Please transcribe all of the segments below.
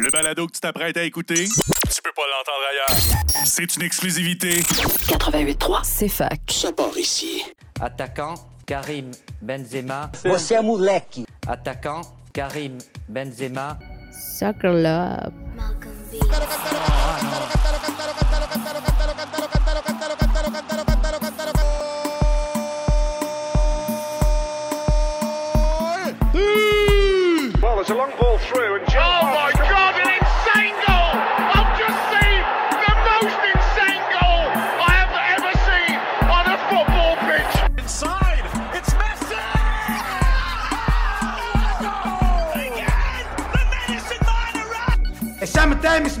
Le balado que tu t'apprêtes à écouter, tu peux pas l'entendre ailleurs. C'est une exclusivité. 88.3. C'est fac. Ça part ici. Attaquant, Karim Benzema. Você é moleque. Attaquant, Karim Benzema. Soccer Love. Well,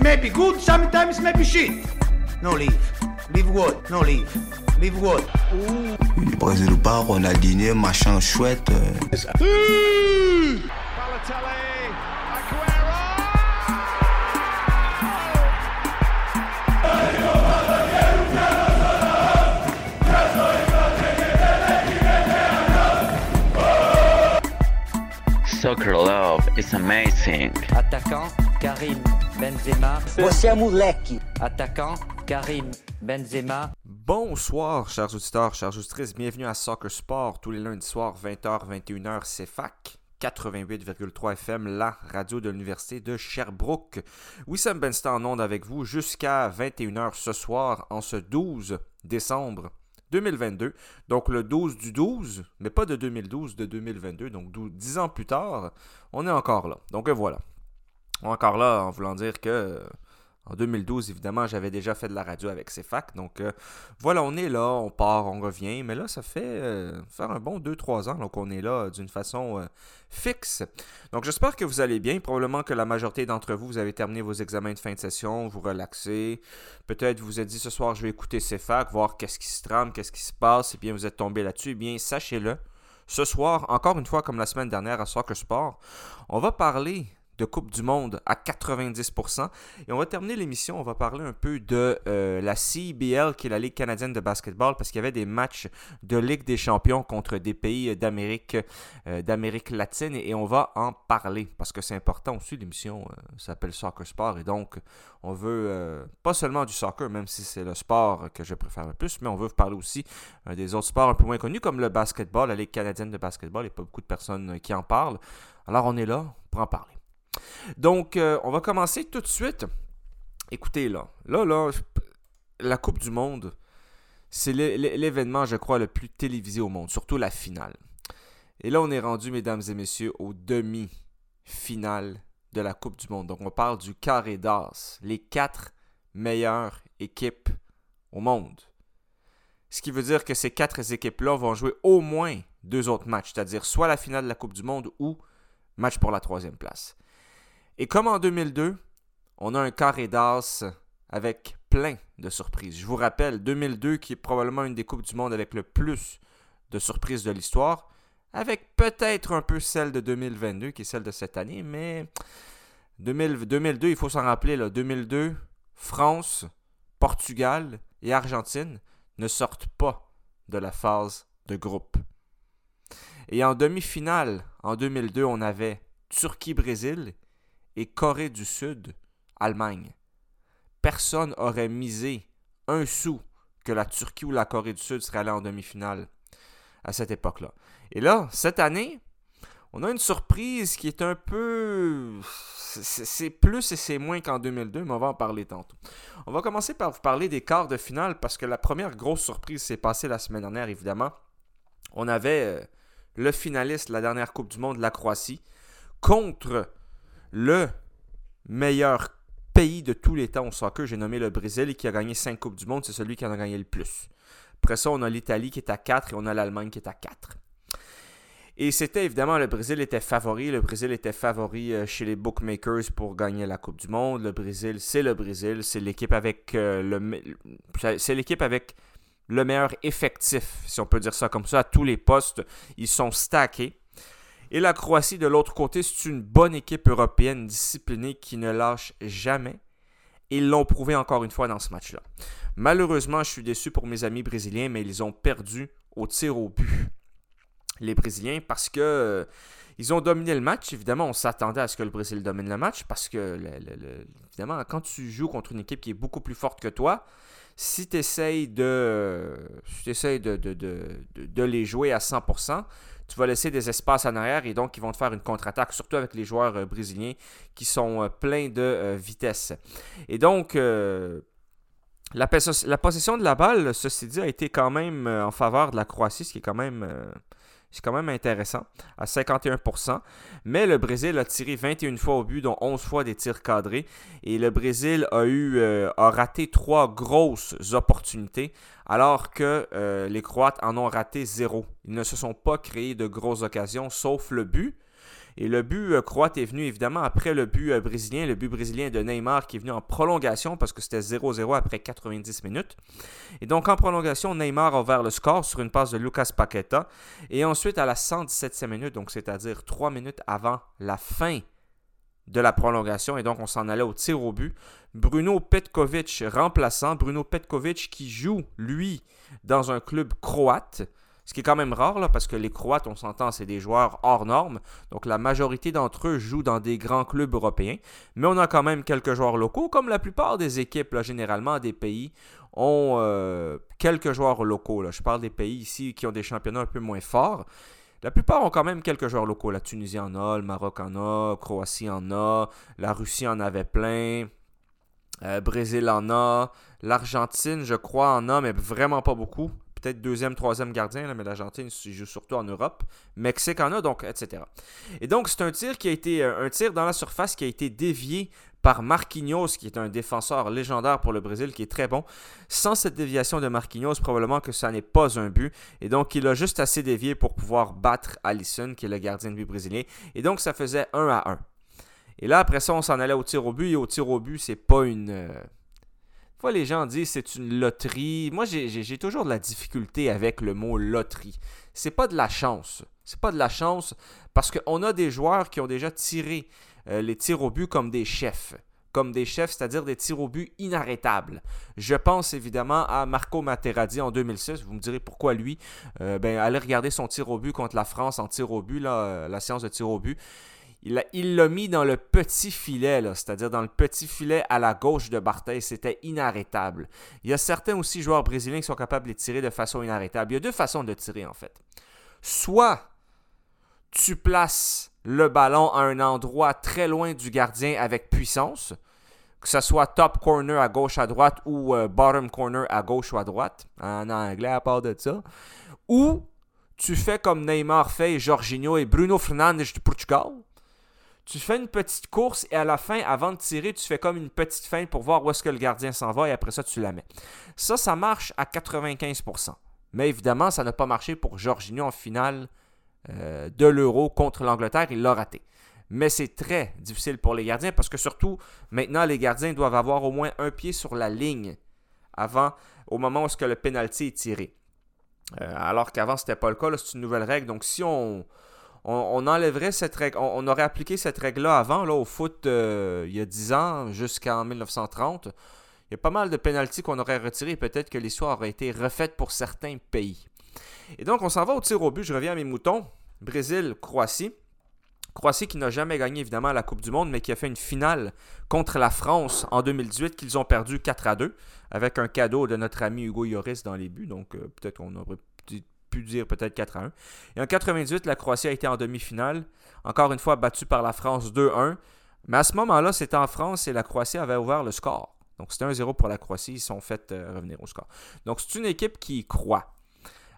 Sometimes maybe good, sometimes maybe shit. No leave. Leave what? No leave. Leave what? Brésil ou pas, Ronaldinho, machin chouette. euh, Balotelli, Aguero. Soccer love is amazing. Attaquant, Karim Benzema. Moleque. Attaquant, Karim Benzema. Bonsoir, chers auditeurs, chers auditrices. Bienvenue à Soccer Sport tous les lundis soirs, 20h, 21h, CFAC. 88,3 FM, la radio de l'Université de Sherbrooke. Wissam Benston en onde avec vous jusqu'à 21h ce soir, en ce 12 décembre 2022. Donc le 12 du 12, mais pas de 2012, de 2022. Donc 12 10 ans plus tard, on est encore là. Donc voilà. Encore là en voulant dire que euh, en 2012, évidemment, j'avais déjà fait de la radio avec CFAC. Donc euh, voilà, on est là, on part, on revient. Mais là, ça fait euh, faire un bon 2-3 ans qu'on est là d'une façon fixe. Donc j'espère que vous allez bien. Probablement que la majorité d'entre vous, vous avez terminé vos examens de fin de session, vous relaxez. Peut-être vous vous êtes dit ce soir, je vais écouter CFAC, voir qu'est-ce qui se trame, qu'est-ce qui se passe. Et bien, vous êtes tombé là-dessus. Eh bien, sachez-le. Ce soir, encore une fois, comme la semaine dernière à Soccer Sport, on va parler de Coupe du Monde à 90%. Et on va terminer l'émission, on va parler un peu de euh, la CBL, qui est la Ligue canadienne de basketball, parce qu'il y avait des matchs de Ligue des champions contre des pays d'Amérique euh, d'Amérique latine, et on va en parler, parce que c'est important aussi, l'émission euh, s'appelle Soccer Sport, et donc on veut pas seulement du soccer, même si c'est le sport que je préfère le plus, mais on veut vous parler aussi des autres sports un peu moins connus, comme le basketball, la Ligue canadienne de basketball, il n'y a pas beaucoup de personnes qui en parlent. Alors on est là pour en parler. Donc, euh, on va commencer tout de suite. Écoutez, là, là, là, la Coupe du Monde, c'est l'é- l'é- l'événement, je crois, le plus télévisé au monde, surtout la finale. Et là, on est rendu, mesdames et messieurs, aux demi-finales de la Coupe du Monde. Donc, on parle du carré d'as, les quatre meilleures équipes au monde. Ce qui veut dire que ces quatre équipes-là vont jouer au moins deux autres matchs, c'est-à-dire soit la finale de la Coupe du Monde ou match pour la troisième place. Et comme en 2002, on a un carré d'as avec plein de surprises. Je vous rappelle, 2002 qui est probablement une des Coupes du Monde avec le plus de surprises de l'histoire, avec peut-être un peu celle de 2022 qui est celle de cette année, mais 2000 2002, il faut s'en rappeler, là, 2002, France, Portugal et Argentine ne sortent pas de la phase de groupe. Et en demi-finale, en 2002, on avait Turquie-Brésil et Corée du Sud, Allemagne. Personne aurait misé un sou que la Turquie ou la Corée du Sud serait allée en demi-finale à cette époque-là. Et là, cette année, on a une surprise qui est un peu... C'est c'est plus et c'est moins qu'en 2002, mais on va en parler tantôt. On va commencer par vous parler des quarts de finale parce que la première grosse surprise s'est passée la semaine dernière, évidemment. On avait euh, le finaliste de la dernière Coupe du Monde, la Croatie, contre le meilleur pays de tous les temps au soccer, j'ai nommé le Brésil, qui a gagné 5 Coupes du Monde, c'est celui qui en a gagné le plus. Après ça, on a l'Italie qui est à 4 et on a l'Allemagne qui est à 4. Et c'était évidemment, le Brésil était favori. Le Brésil était favori euh, chez les bookmakers pour gagner la Coupe du Monde. Le Brésil, c'est le Brésil. C'est l'équipe avec euh, le c'est l'équipe avec le meilleur effectif, si on peut dire ça comme ça, à tous les postes. Ils sont stackés. Et la Croatie, de l'autre côté, c'est une bonne équipe européenne disciplinée qui ne lâche jamais. Et ils l'ont prouvé encore une fois dans ce match-là. Malheureusement, je suis déçu pour mes amis brésiliens, mais ils ont perdu au tir au but. les Brésiliens, parce que euh, ils ont dominé le match. Évidemment, on s'attendait à ce que le Brésil domine le match, parce que, évidemment, quand tu joues contre une équipe qui est beaucoup plus forte que toi, si tu essayes, de, de, les jouer à 100%, tu vas laisser des espaces en arrière et donc ils vont te faire une contre-attaque, surtout avec les joueurs euh, brésiliens qui sont euh, pleins de euh, vitesse. Et donc, la, possession de la balle, ceci dit, a été quand même en faveur de la Croatie, ce qui est quand même c'est quand même intéressant, à 51%. Mais le Brésil a tiré 21 fois au but, dont 11 fois des tirs cadrés. Et le Brésil a, eu, euh, a raté trois grosses opportunités, alors que euh, les Croates en ont raté zéro. Ils ne se sont pas créés de grosses occasions, sauf le but. Et le but euh, croate est venu évidemment après le but euh, brésilien, le but brésilien de Neymar qui est venu en prolongation parce que c'était 0-0 après 90 minutes. Et donc en prolongation, Neymar a ouvert le score sur une passe de Lucas Paqueta. Et ensuite à la 117e minute, donc c'est-à-dire 3 minutes avant la fin de la prolongation et donc on s'en allait au tir au but. Bruno Petkovic remplaçant, Bruno Petkovic qui joue lui dans un club croate. Ce qui est quand même rare, parce que les Croates, on s'entend, c'est des joueurs hors normes. Donc la majorité d'entre eux jouent dans des grands clubs européens. Mais on a quand même quelques joueurs locaux, comme la plupart des équipes, généralement, des pays ont euh, quelques joueurs locaux. Je parle des pays ici qui ont des championnats un peu moins forts. La plupart ont quand même quelques joueurs locaux. La Tunisie en a, le Maroc en a, Croatie en a, la Russie en avait plein. Euh, Brésil en a, l'Argentine, je crois, en a, mais vraiment pas beaucoup peut-être deuxième, troisième gardien, mais l'Argentine joue surtout en Europe. Mexique en a, donc, etc. Et donc, c'est un tir qui a été euh, un tir dans la surface qui a été dévié par Marquinhos, qui est un défenseur légendaire pour le Brésil, qui est très bon. Sans cette déviation de Marquinhos, probablement que ça n'est pas un but. Et donc, il a juste assez dévié pour pouvoir battre Alisson, qui est le gardien de but brésilien. Et donc, ça faisait 1 à 1. Et là, après ça, on s'en allait au tir au but. Et au tir au but, c'est pas une. Euh, les gens disent c'est une loterie. Moi, j'ai toujours de la difficulté avec le mot loterie. C'est pas de la chance. C'est pas de la chance parce qu'on a des joueurs qui ont déjà tiré euh, les tirs au but comme des chefs. Comme des chefs, c'est-à-dire des tirs au but inarrêtables. Je pense évidemment à Marco Materazzi en 2006. Vous me direz pourquoi lui. Euh, ben, allez regarder son tir au but contre la France en tir au but, euh, la séance de tir au but. Il l'a mis dans le petit filet, c'est-à-dire dans le petit filet à la gauche de Barthez. C'était inarrêtable. Il y a certains aussi joueurs brésiliens qui sont capables de tirer de façon inarrêtable. Il y a deux façons de tirer en fait. Soit tu places le ballon à un endroit très loin du gardien avec puissance, que ce soit top corner à gauche à droite ou euh, bottom corner à gauche ou à droite, en anglais à part de ça, ou tu fais comme Neymar fait Jorginho et Bruno Fernandes du Portugal, tu fais une petite course et à la fin, avant de tirer, tu fais comme une petite feinte pour voir où est-ce que le gardien s'en va et après ça, tu la mets. Ça, ça marche à 95%. Mais évidemment, ça n'a pas marché pour Jorginho en finale euh, de l'Euro contre l'Angleterre. Il l'a raté. Mais c'est très difficile pour les gardiens parce que surtout, maintenant, les gardiens doivent avoir au moins un pied sur la ligne avant, au moment où est-ce que le penalty est tiré. Euh, alors qu'avant, ce n'était pas le cas. C'est une nouvelle règle. Donc, si on, on, enlèverait cette règle. On, aurait appliqué cette règle-là avant, là, au foot, euh, il y a 10 ans, jusqu'en 1930. Il y a pas mal de pénalties qu'on aurait retirées. Peut-être que l'histoire aurait été refaite pour certains pays. Et donc, on s'en va au tir au but. Je reviens à mes moutons. Brésil, Croatie. Croatie qui n'a jamais gagné évidemment la Coupe du Monde, mais qui a fait une finale contre la France en 2018 qu'ils ont perdu 4 à 2 avec un cadeau de notre ami Hugo Lloris dans les buts. Donc euh, peut-être qu'on aurait pu dire peut-être 4 à 1. Et en 98, la Croatie a été en demi-finale, encore une fois battue par la France 2-1. Mais à ce moment-là, c'était en France et la Croatie avait ouvert le score. Donc c'était 1-0 pour la Croatie, ils sont fait euh, revenir au score. Donc c'est une équipe qui croit.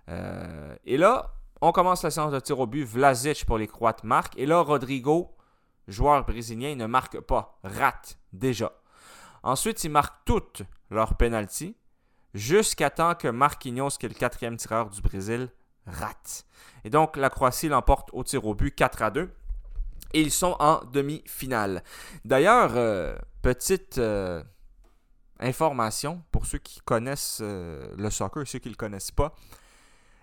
Euh, et là, on commence la séance de tir au but. Vlasic pour les Croates marque. Et là, Rodrigo, joueur brésilien, ne marque pas, rate déjà. Ensuite, ils marquent toutes leurs pénalties jusqu'à temps que Marquinhos, qui est le quatrième tireur du Brésil, rate. Et donc, la Croatie l'emporte au tir au but 4 à 2. Et ils sont en demi-finale. D'ailleurs, euh, petite euh, information pour ceux qui connaissent euh, le soccer et ceux qui ne le connaissent pas.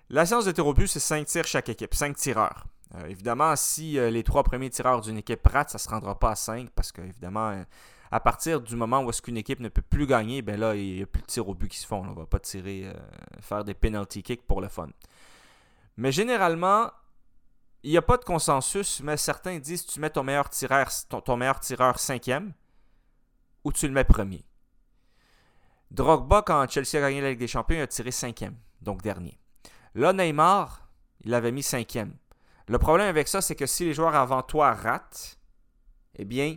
La séance de tir au but, c'est 5 tirs chaque équipe, 5 tireurs. évidemment, si les trois premiers tireurs d'une équipe ratent, ça ne se rendra pas à 5 parce que, évidemment, à partir du moment où est-ce qu'une équipe ne peut plus gagner, ben là, il n'y a plus de tirs au but qui se font. On ne va pas tirer, euh, faire des penalty kicks pour le fun. Mais généralement, il n'y a pas de consensus, mais certains disent tu mets ton meilleur tireur, ton, ton meilleur tireur cinquième ou tu le mets premier. Drogba, quand Chelsea a gagné la Ligue des Champions, il a tiré cinquième, donc dernier. Là, Neymar, il avait mis cinquième. Le problème avec ça, c'est que si les joueurs avant toi ratent, eh bien,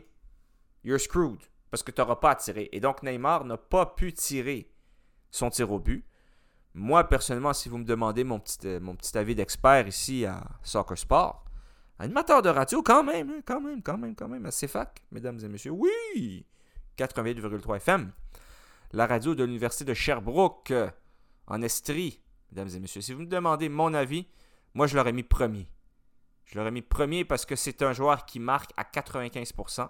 you're screwed. Parce que tu n'auras pas à tirer. Et donc, Neymar n'a pas pu tirer son tir au but. Moi, personnellement, si vous me demandez mon petit, euh, mon petit avis d'expert ici à Soccer Sport, animateur de radio, quand même, hein, quand même, quand même, quand même, assez fac, mesdames et messieurs. Oui! 88,3 FM. La radio de l'Université de Sherbrooke, euh, en Estrie, mesdames et messieurs. Si vous me demandez mon avis, moi, je l'aurais mis premier. Je l'aurais mis premier parce que c'est un joueur qui marque à 95%.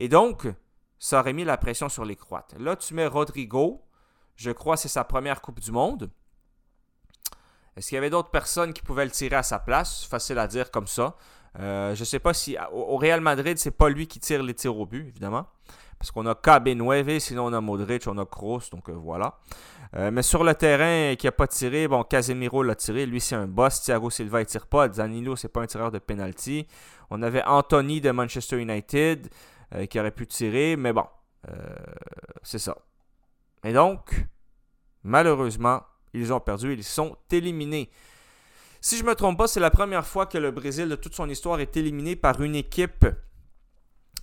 Et donc, ça aurait mis la pression sur les Croates. Là, tu mets Rodrigo. Je crois que c'est sa première Coupe du Monde. Est-ce qu'il y avait d'autres personnes qui pouvaient le tirer à sa place? Facile à dire comme ça. Euh, je ne sais pas si au Real Madrid, c'est pas lui qui tire les tirs au but, évidemment. Parce qu'on a KB9, sinon on a Modric, on a Kroos, donc euh, voilà. Euh, mais sur le terrain qui n'a pas tiré, bon, Casemiro l'a tiré, lui c'est un boss. Thiago Silva ne tire pas. Danilo, c'est pas un tireur de penalty. On avait Anthony de Manchester United qui aurait pu tirer, mais bon, c'est ça. Et donc, malheureusement, ils ont perdu, ils sont éliminés. Si je ne me trompe pas, c'est la première fois que le Brésil, de toute son histoire, est éliminé par une équipe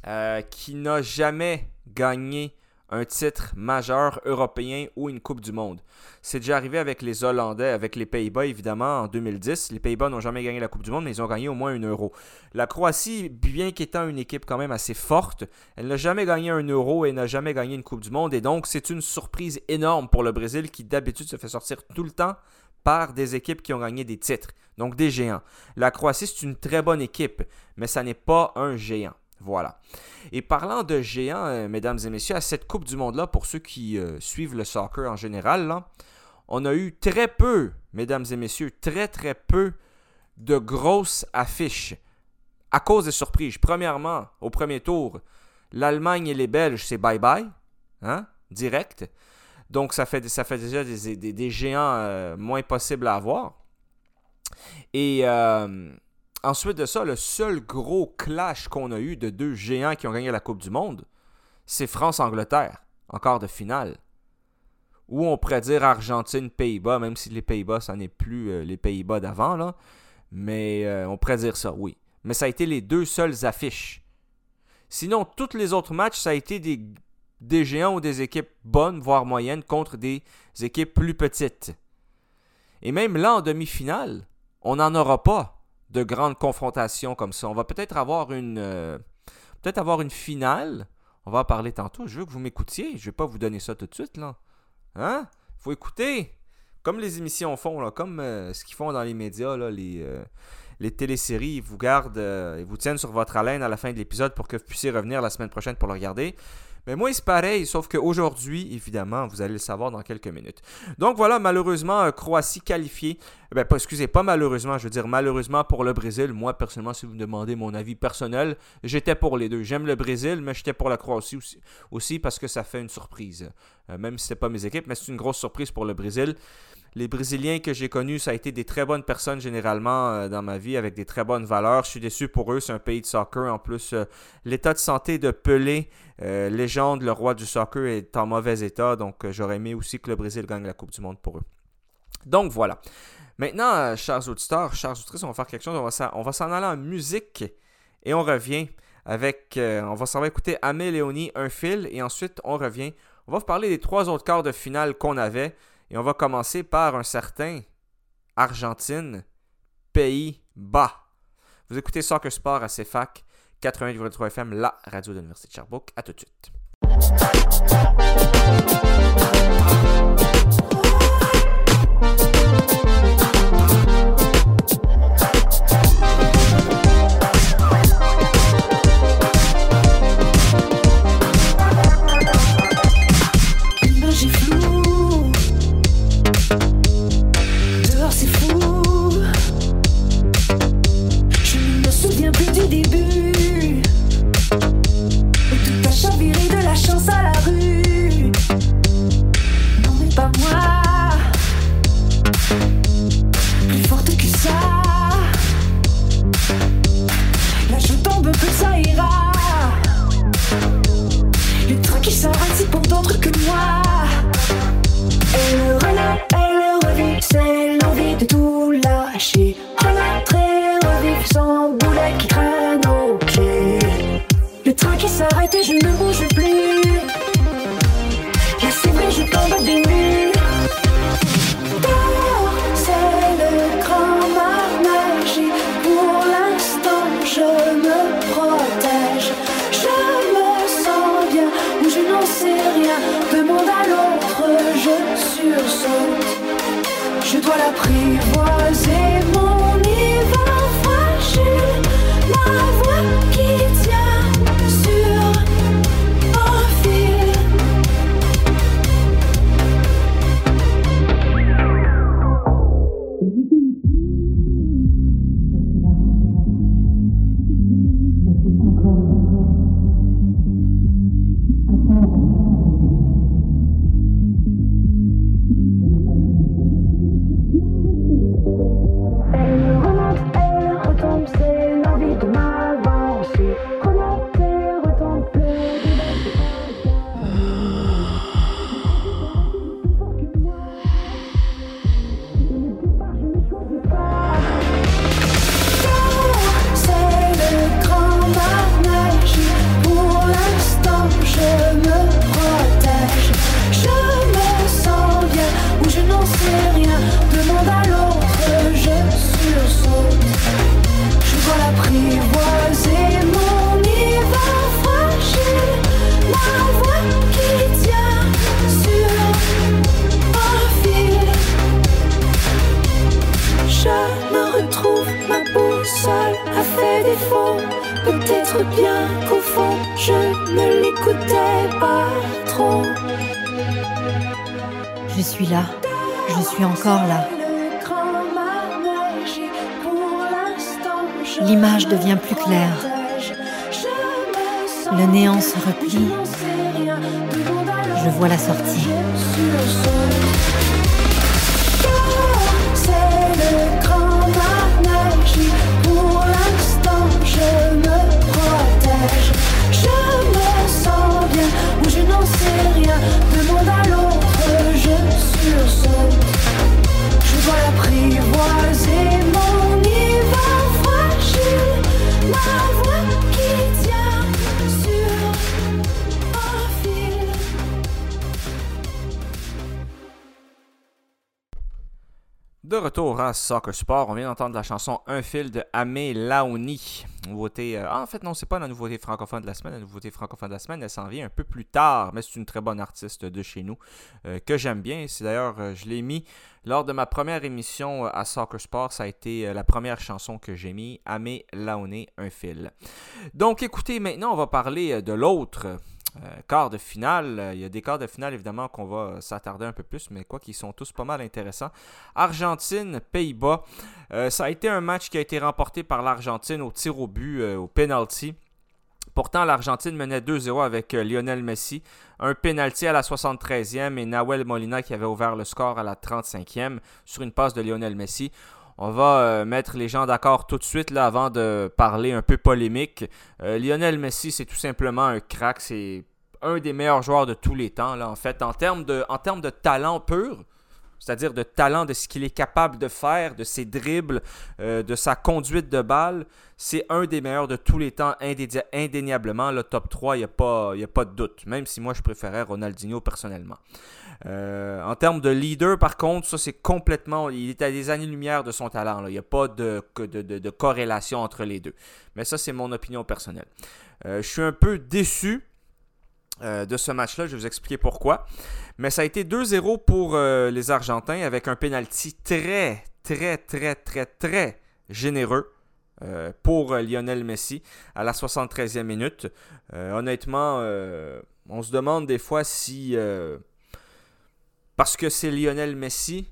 euh, qui n'a jamais gagné un titre majeur européen ou une Coupe du Monde. C'est déjà arrivé avec les Hollandais, avec les Pays-Bas évidemment en 2010. Les Pays-Bas n'ont jamais gagné la Coupe du Monde, mais ils ont gagné au moins un euro. La Croatie, bien qu'étant une équipe quand même assez forte, elle n'a jamais gagné un euro et n'a jamais gagné une Coupe du Monde. Et donc, c'est une surprise énorme pour le Brésil qui d'habitude se fait sortir tout le temps par des équipes qui ont gagné des titres, donc des géants. La Croatie, c'est une très bonne équipe, mais ça n'est pas un géant. Voilà. Et parlant de géants, euh, mesdames et messieurs, à cette Coupe du Monde-là, pour ceux qui euh, suivent le soccer en général, on a eu très peu, mesdames et messieurs, très très peu de grosses affiches à cause des surprises. Premièrement, au premier tour, l'Allemagne et les Belges, c'est bye-bye, hein, direct. Donc ça fait, ça fait déjà des, géants euh, moins possibles à avoir. Et Ensuite de ça, le seul gros clash qu'on a eu de deux géants qui ont gagné la Coupe du Monde, c'est France-Angleterre, en quart de finale. Ou on pourrait dire Argentine-Pays-Bas, même si les Pays-Bas, ça n'est plus euh, les Pays-Bas d'avant, là. Mais euh, on pourrait dire ça, oui. Mais ça a été les deux seules affiches. Sinon, tous les autres matchs, ça a été des, des géants ou des équipes bonnes, voire moyennes, contre des équipes plus petites. Et même là, en demi-finale, on n'en aura pas de grandes confrontations comme ça. On va peut-être avoir une euh, peut-être avoir une finale. On va en parler tantôt. Je veux que vous m'écoutiez. Je ne vais pas vous donner ça tout de suite là. Hein? Faut écouter. Comme les émissions font comme euh, ce qu'ils font dans les médias les euh, les téléséries, ils vous gardent, ils vous tiennent sur votre haleine à la fin de l'épisode pour que vous puissiez revenir la semaine prochaine pour le regarder. Mais moi, c'est pareil, sauf qu'aujourd'hui, évidemment, vous allez le savoir dans quelques minutes. Donc voilà, malheureusement, euh, Croatie qualifiée. Ben, pas, excusez, pas malheureusement, je veux dire malheureusement pour le Brésil. Moi, personnellement, si vous me demandez mon avis personnel, j'étais pour les deux. J'aime le Brésil, mais j'étais pour la Croatie aussi, parce que ça fait une surprise. Euh, même si ce n'est pas mes équipes, mais c'est une grosse surprise pour le Brésil. Les Brésiliens que j'ai connus, ça a été des très bonnes personnes généralement euh, dans ma vie, avec des très bonnes valeurs. Je suis déçu pour eux, c'est un pays de soccer. En plus, l'état de santé de Pelé euh, légende, le roi du soccer est en mauvais état, donc euh, j'aurais aimé aussi que le Brésil gagne la Coupe du Monde pour eux. Donc voilà. Maintenant, euh, chers auditeurs, chers auditrices, on va faire quelque chose. On va, s'en aller en musique et on revient avec. on va s'en écouter Amé Léonie, un fil, et ensuite on revient. On va vous parler des trois autres quarts de finale qu'on avait. Et on va commencer par un certain Argentine, Pays-Bas. Vous écoutez Soccer Sport à CFAC 88,3 FM, la radio de l'Université de Sherbrooke. À tout de suite. Que moi. Elle revit, c'est l'envie de tout lâcher. Renâtrer, revivre sans boulet qui traîne au pied. Le train qui s'arrête et je ne bouge plus. Peut-être bien qu'au fond, je ne l'écoutais pas trop. Je suis là. Je suis encore là. L'image devient plus claire. Le néant se replie. Je vois la sortie. Dois l'apprivoiser, mon Retour à Soccer Sport, on vient d'entendre la chanson Un fil de Amé Laouni. Nouveauté. euh, ah, en fait, non, c'est pas la nouveauté francophone de la semaine. La nouveauté francophone de la semaine, elle s'en vient un peu plus tard, mais c'est une très bonne artiste de chez nous euh, que j'aime bien. C'est d'ailleurs, euh, je l'ai mis lors de ma première émission euh, à Soccer Sport. Ça a été la première chanson que j'ai mis, Amé Laouni, Un fil. Donc, écoutez, maintenant, on va parler de l'autre. Euh, quart de finale, Euh, il y a des quarts de finale évidemment qu'on va euh, s'attarder un peu plus, mais quoi qu'ils sont tous pas mal intéressants. Argentine, Pays-Bas. Ça a été un match qui a été remporté par l'Argentine au tir au but, au penalty. Pourtant, l'Argentine menait 2-0 avec Lionel Messi. Un penalty à la 73e et Nahuel Molina qui avait ouvert le score à la 35e sur une passe de Lionel Messi. On va euh, mettre les gens d'accord tout de suite avant de parler un peu polémique. Euh, Lionel Messi, c'est tout simplement un crack. C'est un des meilleurs joueurs de tous les temps. Là, en fait, en termes de talent pur, c'est-à-dire de talent, de ce qu'il est capable de faire, de ses dribbles, euh, de sa conduite de balle, c'est un des meilleurs de tous les temps, indé- indéniablement. Le top 3, il n'y a, pas- a pas de doute. Même si moi, je préférais Ronaldinho personnellement. Euh, en termes de leader, par contre, ça c'est complètement. Il est à des années-lumière de son talent. Il n'y a pas de corrélation entre les deux. Mais ça, c'est mon opinion personnelle. Euh, je suis un peu déçu euh, de ce match-là. Je vais vous expliquer pourquoi. Mais ça a été 2-0 pour euh, les Argentins avec un penalty très, très, très, très, très généreux. euh, pour Lionel Messi à la 73e minute. Honnêtement, on se demande des fois si parce que c'est Lionel Messi,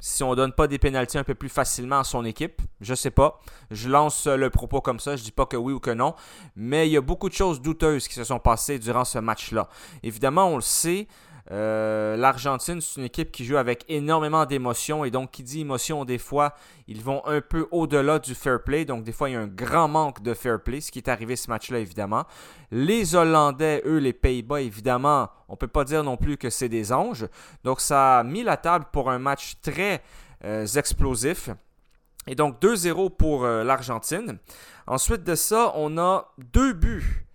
si on donne pas des pénalties un peu plus facilement à son équipe, je sais pas. Je lance le propos comme ça, je dis pas que oui ou que non, mais il y a beaucoup de choses douteuses qui se sont passées durant ce match-là. Évidemment, on le sait, Euh, L'Argentine, c'est une équipe qui joue avec énormément d'émotions et donc qui dit émotion, des fois, ils vont un peu au-delà du fair play. Donc des fois, il y a un grand manque de fair play, ce qui est arrivé ce match-là, évidemment. Les Hollandais, eux, les Pays-Bas, évidemment, on ne peut pas dire non plus que c'est des anges. Donc ça a mis la table pour un match très euh, explosif. Et donc 2-0 pour euh, l'Argentine. Ensuite de ça, on a deux buts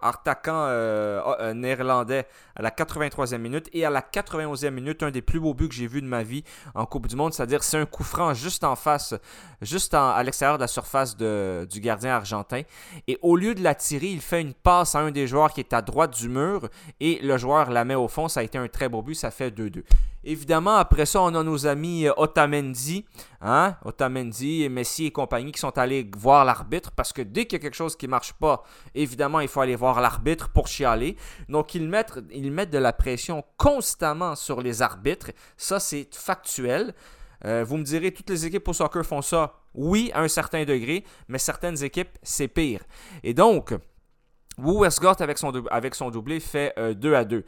Attaquant euh, euh, néerlandais à la 83e minute et à la 91e minute, un des plus beaux buts que j'ai vu de ma vie en Coupe du Monde, c'est-à-dire c'est un coup franc juste en face, juste à l'extérieur de la surface du gardien argentin. Et au lieu de la tirer, il fait une passe à un des joueurs qui est à droite du mur et le joueur la met au fond. Ça a été un très beau but, ça fait 2-2. Évidemment, après ça, on a nos amis euh, Otamendi, hein? Otamendi Messi et compagnie qui sont allés voir l'arbitre parce que dès qu'il y a quelque chose qui ne marche pas, évidemment, il faut aller voir l'arbitre pour chialer. Donc, ils mettent, de la pression constamment sur les arbitres. Ça, c'est factuel. Euh, vous me direz, toutes les équipes au soccer font ça. Oui, à un certain degré, mais certaines équipes, c'est pire. Et donc, Wu Westgott avec son, doublé fait 2 euh, à 2.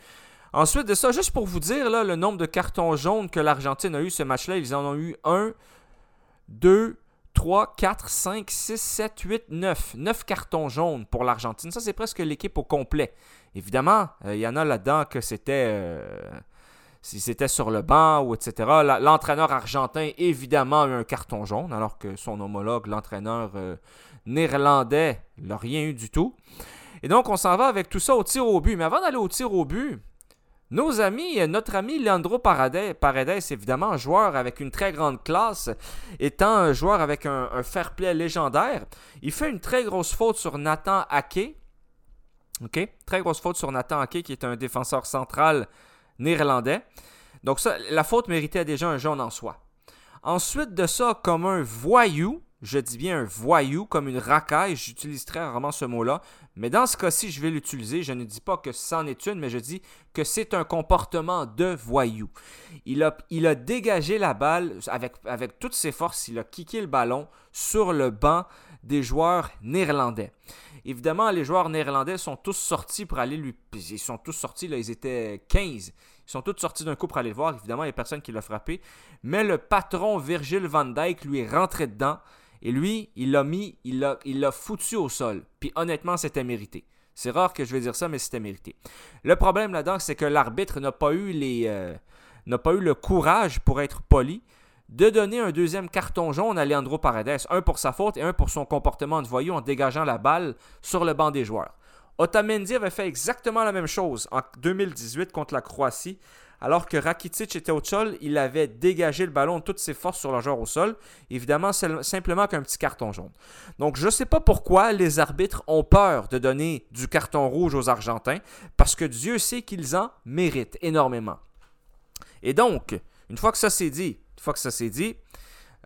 Ensuite de ça, juste pour vous dire le nombre de cartons jaunes que l'Argentine a eu ce match-là, ils en ont eu 1, 2, 3, 4, 5, 6, 7, 8, 9. 9 cartons jaunes pour l'Argentine. Ça, c'est presque l'équipe au complet. Évidemment, euh, il y en a là-dedans que c'était... Euh, si c'était sur le banc ou etc. L'entraîneur argentin, évidemment, a eu un carton jaune, alors que son homologue, l'entraîneur euh, néerlandais, n'a rien eu du tout. Et donc, on s'en va avec tout ça au tir au but. Mais avant d'aller au tir au but, nos amis, notre ami Leandro Paredes, Paredes, évidemment, un joueur avec une très grande classe, étant un joueur avec un, fair play légendaire, il fait une très grosse faute sur Nathan Ake. OK? Très grosse faute sur Nathan Ake, qui est un défenseur central néerlandais. Donc, ça, la faute méritait déjà un jaune en soi. Ensuite de ça, comme un voyou, je dis bien un voyou, comme une racaille, j'utilise très rarement ce mot-là, mais dans ce cas-ci, je vais l'utiliser. Je ne dis pas que c'en est une, mais je dis que c'est un comportement de voyou. Il a, dégagé la balle avec, avec toutes ses forces, il a kické le ballon sur le banc des joueurs néerlandais. Évidemment, les joueurs néerlandais sont tous sortis pour aller lui. Ils sont tous sortis, là, ils étaient 15. Ils sont tous sortis d'un coup pour aller le voir. Évidemment, il n'y a personne qui l'a frappé. Mais le patron Virgil van Dijk lui est rentré dedans. Et lui, il l'a mis, il l'a, il foutu au sol. Puis honnêtement, c'était mérité. C'est rare que je vais dire ça, mais c'était mérité. Le problème là-dedans, c'est que l'arbitre n'a pas eu euh, n'a pas eu le courage, pour être poli, de donner un deuxième carton jaune à Leandro Paredes. Un pour sa faute et un pour son comportement de voyou en dégageant la balle sur le banc des joueurs. Otamendi avait fait exactement la même chose en 2018 contre la Croatie alors que Rakitic était au sol, il avait dégagé le ballon de toutes ses forces sur le joueur au sol. Évidemment, c'est simplement qu'un petit carton jaune. Donc, je ne sais pas pourquoi les arbitres ont peur de donner du carton rouge aux Argentins, parce que Dieu sait qu'ils en méritent énormément. Et donc, une fois que ça s'est dit, une fois que ça s'est dit,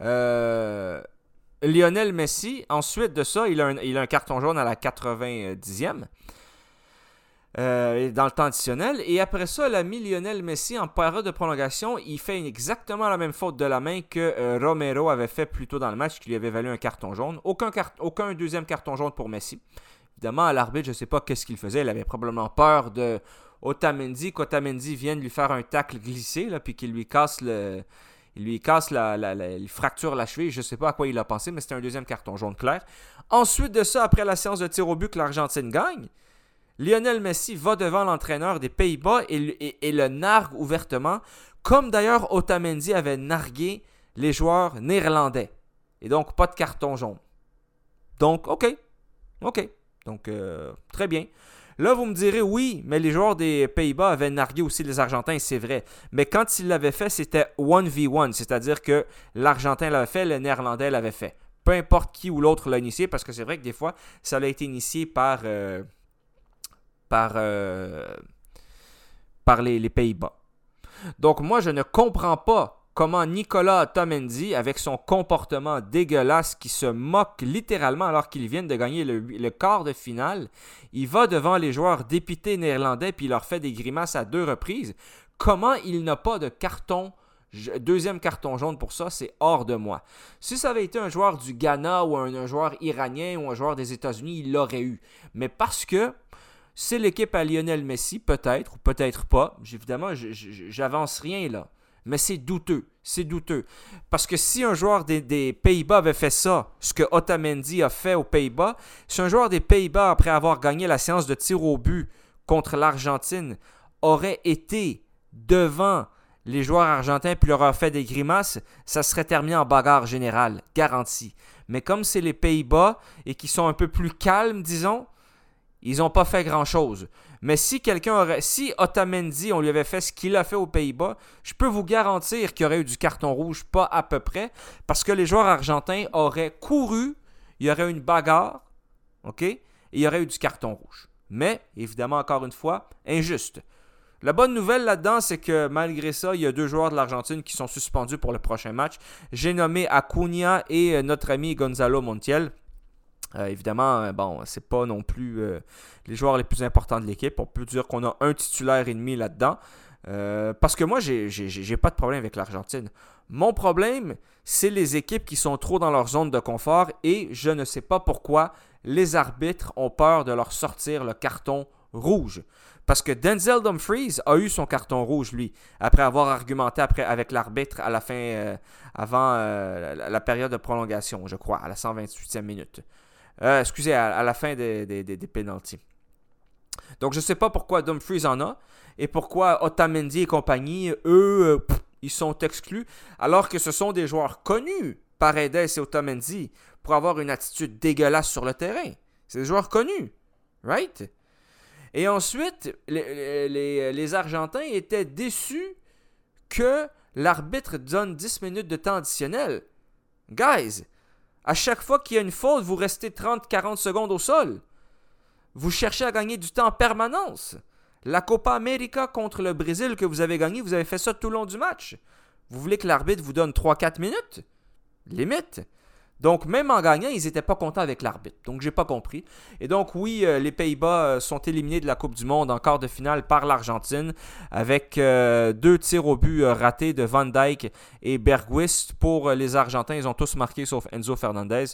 euh, Lionel Messi, ensuite de ça, il a, un, il a un carton jaune à la 90e. Euh, dans le temps additionnel. Et après ça, l'ami Lionel Messi, en période de prolongation, il fait exactement la même faute de la main que euh, Romero avait fait plus tôt dans le match, qui lui avait valu un carton jaune. Aucun, deuxième carton jaune pour Messi. Évidemment, à l'arbitre, je ne sais pas qu'est-ce qu'il faisait. Il avait probablement peur de Otamendi, qu'Otamendi vienne lui faire un tacle glissé, puis qu'il lui casse le. Il lui casse la, fracture la cheville. Je ne sais pas à quoi il a pensé, mais c'était un deuxième carton jaune clair. Ensuite de ça, après la séance de tir au but l'Argentine gagne, Lionel Messi va devant l'entraîneur des Pays-Bas et, le nargue ouvertement, comme d'ailleurs Otamendi avait nargué les joueurs néerlandais. Et donc, pas de carton jaune. Donc, OK. OK. Donc, euh, très bien. Là, vous me direz, oui, mais les joueurs des Pays-Bas avaient nargué aussi les Argentins, c'est vrai. Mais quand ils l'avaient fait, c'était 1v1, c'est-à-dire que l'Argentin l'avait fait, le Néerlandais l'avait fait. Peu importe qui ou l'autre l'a initié, parce que c'est vrai que des fois, ça a été initié par... Euh, par, euh, les, Pays-Bas. Donc moi, je ne comprends pas comment Nicolas Otamendi, avec son comportement dégueulasse qui se moque littéralement alors qu'ils viennent de gagner le, quart de finale, il va devant les joueurs dépités néerlandais puis il leur fait des grimaces à deux reprises. Comment il n'a pas de carton Deuxième carton jaune pour ça, c'est hors de moi. Si ça avait été un joueur du Ghana ou un joueur iranien ou un joueur des États-Unis, il l'aurait eu. Mais parce que C'est l'équipe à Lionel Messi, peut-être ou peut-être pas. Évidemment, j'avance rien là. Mais c'est douteux. C'est douteux. Parce que si un joueur des, Pays-Bas avait fait ça, ce que Otamendi a fait aux Pays-Bas, si un joueur des Pays-Bas, après avoir gagné la séance de tir au but contre l'Argentine, aurait été devant les joueurs argentins puis leur a fait des grimaces, ça serait terminé en bagarre générale, garanti. Mais comme c'est les Pays-Bas et qui sont un peu plus calmes, disons, ils n'ont pas fait grand-chose. Mais si quelqu'un aurait. Si Otamendi, on lui avait fait ce qu'il a fait aux Pays-Bas, je peux vous garantir qu'il y aurait eu du carton rouge, pas à peu près, parce que les joueurs argentins auraient couru, il y aurait eu une bagarre, OK? Et il y aurait eu du carton rouge. Mais, évidemment, encore une fois, injuste. La bonne nouvelle là-dedans, c'est que malgré ça, il y a deux joueurs de l'Argentine qui sont suspendus pour le prochain match. J'ai nommé Acuna et euh, notre ami Gonzalo Montiel. Euh, évidemment, euh, bon, c'est pas non plus euh, les joueurs les plus importants de l'équipe. On peut dire qu'on a un titulaire et demi là-dedans. parce que moi, j'ai pas de problème avec l'Argentine. Mon problème, c'est les équipes qui sont trop dans leur zone de confort et je ne sais pas pourquoi les arbitres ont peur de leur sortir le carton rouge. Parce que Denzel Dumfries a eu son carton rouge, lui, après avoir argumenté avec l'arbitre à la fin, avant la période de prolongation, je crois, à la 128e minute. Euh, excusez, à, la fin des, des, pénalties. Donc, je ne sais pas pourquoi Dumfries en a et pourquoi Otamendi et compagnie, eux, euh, ils sont exclus, alors que ce sont des joueurs connus, Paredes et Otamendi, pour avoir une attitude dégueulasse sur le terrain. C'est des joueurs connus, right? Et ensuite, les, les, les Argentins étaient déçus que l'arbitre donne 10 minutes de temps additionnel. Guys, à chaque fois qu'il y a une faute, vous restez 30-40 secondes au sol. Vous cherchez à gagner du temps en permanence. La Copa América contre le Brésil que vous avez gagné, vous avez fait ça tout le long du match. Vous voulez que l'arbitre vous donne 3-4 minutes? Limite. Donc, même en gagnant, ils n'étaient pas contents avec l'arbitre. Donc, j'ai pas compris. Et donc, oui, euh, les Pays-Bas euh, sont éliminés de la Coupe du Monde en quart de finale par l'Argentine avec euh, deux tirs au but ratés de Van Dyke et Bergwist. Pour les Argentins, ils ont tous marqué sauf Enzo Fernandez.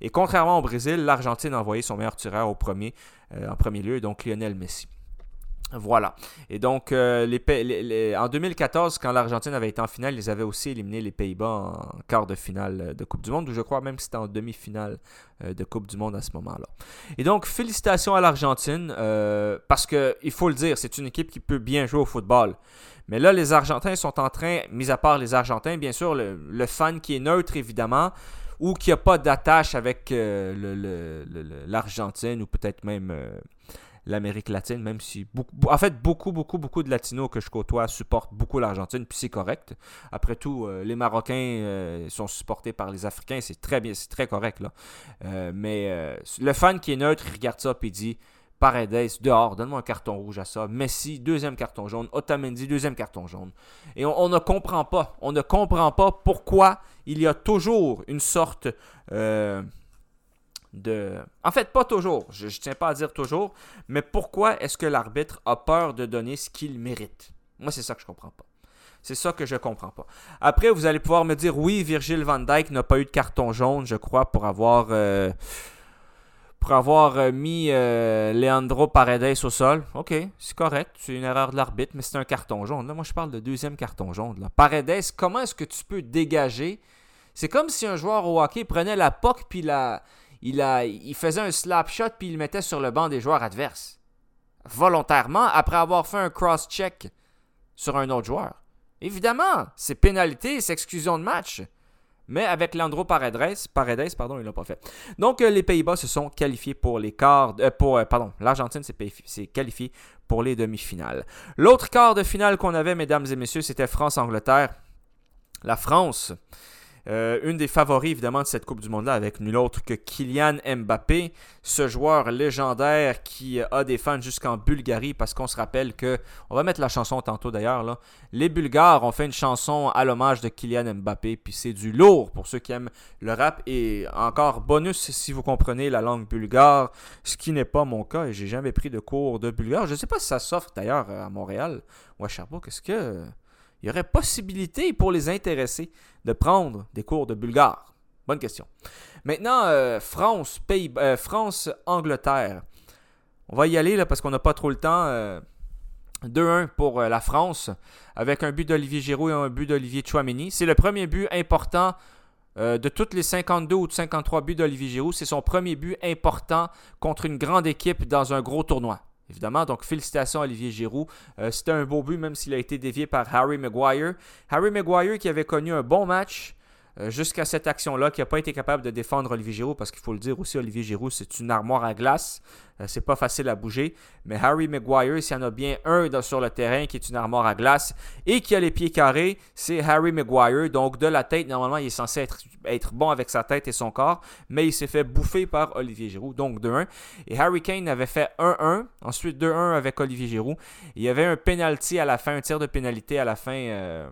Et contrairement au Brésil, l'Argentine a envoyé son meilleur tireur au premier, en premier lieu, donc Lionel Messi. Voilà. Et donc, euh, en 2014, quand l'Argentine avait été en finale, ils avaient aussi éliminé les Pays-Bas en quart de finale de Coupe du Monde, ou je crois même que c'était en demi-finale euh, de Coupe du Monde à ce moment-là. Et donc, félicitations à l'Argentine, euh, parce qu'il faut le dire, c'est une équipe qui peut bien jouer au football. Mais là, les Argentins sont en train, mis à part les Argentins, bien sûr, le, fan qui est neutre, évidemment, ou qui n'a pas d'attache avec l'Argentine, ou peut-être même l'Amérique latine, même si beaucoup, en fait beaucoup, beaucoup, beaucoup de latinos que je côtoie supportent beaucoup l'Argentine, puis c'est correct. Après tout, euh, les Marocains euh, sont supportés par les Africains, c'est très bien, c'est très correct là. Euh, mais le fan qui est neutre, il regarde ça puis dit Paredes, dehors, donne-moi un carton rouge à ça. Messi, deuxième carton jaune. Otamendi, deuxième carton jaune. Et on, ne comprend pas, on ne comprend pas pourquoi il y a toujours une sorte en fait, pas toujours, je ne tiens pas à dire toujours, mais pourquoi est-ce que l'arbitre a peur de donner ce qu'il mérite? Moi, c'est ça que je comprends pas. C'est ça que je comprends pas. Après, vous allez pouvoir me dire, oui, Virgil van Dijk n'a pas eu de carton jaune, je crois, pour avoir, euh, pour avoir euh, mis euh, Leandro Paredes au sol. Ok, c'est correct, c'est une erreur de l'arbitre, mais c'est un carton jaune. Là, moi, je parle de deuxième carton jaune. Là. Paredes, comment est-ce que tu peux dégager? C'est comme si un joueur au hockey prenait la POC puis la il, faisait un slap shot puis il mettait sur le banc des joueurs adverses. Volontairement, après avoir fait un cross-check sur un autre joueur. Évidemment, c'est pénalité, c'est exclusion de match. Mais avec Leandro Paredes, Paredes pardon, il l'a pas fait. Donc euh, les Pays-Bas se sont qualifiés pour les quarts, euh, euh, l'Argentine s'est qualifiée pour les demi-finales. L'autre quart de finale qu'on avait, mesdames et messieurs, c'était France-Angleterre. La France euh, une des favoris évidemment de cette Coupe du Monde-là avec nul autre que Kylian Mbappé, ce joueur légendaire qui a des fans jusqu'en Bulgarie parce qu'on se rappelle que, on va mettre la chanson tantôt d'ailleurs, là, les Bulgares ont fait une chanson à l'hommage de Kylian Mbappé, puis c'est du lourd pour ceux qui aiment le rap et encore bonus si vous comprenez la langue bulgare, ce qui n'est pas mon cas et j'ai jamais pris de cours de bulgare. Je ne sais pas si ça s'offre d'ailleurs à Montréal ou à Sherbrooke. Est-ce que il y aurait possibilité pour les intéressés de prendre des cours de bulgare? Bonne question. Maintenant, euh, France, Pays, euh, France, Angleterre. On va y aller là, parce qu'on n'a pas trop le temps. Euh, 2-1 pour euh, la France, avec un but d'Olivier Giroud et un but d'Olivier Chouameni. C'est le premier but important de toutes les 52 ou 53 buts d'Olivier Giroud. C'est son premier but important contre une grande équipe dans un gros tournoi. Évidemment, donc félicitations à Olivier Giroud. Euh, c'était un beau but, même s'il a été dévié par Harry Maguire. Harry Maguire qui avait connu un bon match jusqu'à cette action-là, qui n'a pas été capable de défendre Olivier Giroud, parce qu'il faut le dire aussi, Olivier Giroud, c'est une armoire à glace. Euh, c'est pas facile à bouger. Mais Harry Maguire, s'il y en a bien un sur le terrain qui est une armoire à glace et qui a les pieds carrés, c'est Harry Maguire. Donc de la tête, normalement, il est censé être, être bon avec sa tête et son corps, mais il s'est fait bouffer par Olivier Giroud. Donc 2-1. Et Harry Kane avait fait 1-1, ensuite 2-1 avec Olivier Giroud. Il y avait un penalty à la fin, un tir de pénalité à la fin. Euh,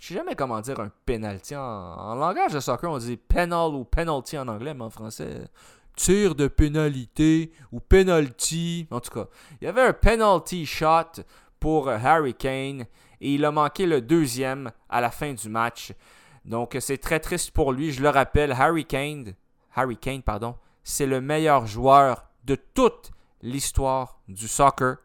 je sais jamais comment dire un penalty. En, langage de soccer, on dit penal ou penalty en anglais, mais en français, tir de pénalité ou penalty. En tout cas, il y avait un penalty shot pour Harry Kane et il a manqué le deuxième à la fin du match. Donc c'est très triste pour lui. Je le rappelle, Harry Kane, Harry Kane, pardon, c'est le meilleur joueur de toute l'histoire du soccer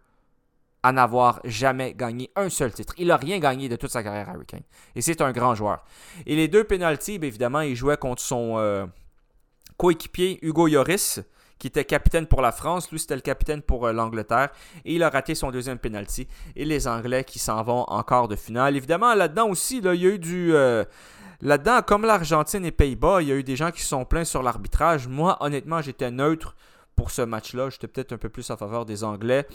à n'avoir jamais gagné un seul titre. Il n'a rien gagné de toute sa carrière, Harry Kane. Et c'est un grand joueur. Et les deux pénalties, évidemment, il jouait contre son euh, coéquipier Hugo Lloris, qui était capitaine pour la France. Lui, c'était le capitaine pour euh, l'Angleterre. Et il a raté son deuxième penalty. Et les Anglais qui s'en vont encore de finale. Évidemment, là-dedans aussi, là, il y a eu du... Euh, là-dedans, comme l'Argentine et Pays-Bas, il y a eu des gens qui sont plaints sur l'arbitrage. Moi, honnêtement, j'étais neutre pour ce match-là. J'étais peut-être un peu plus en faveur des Anglais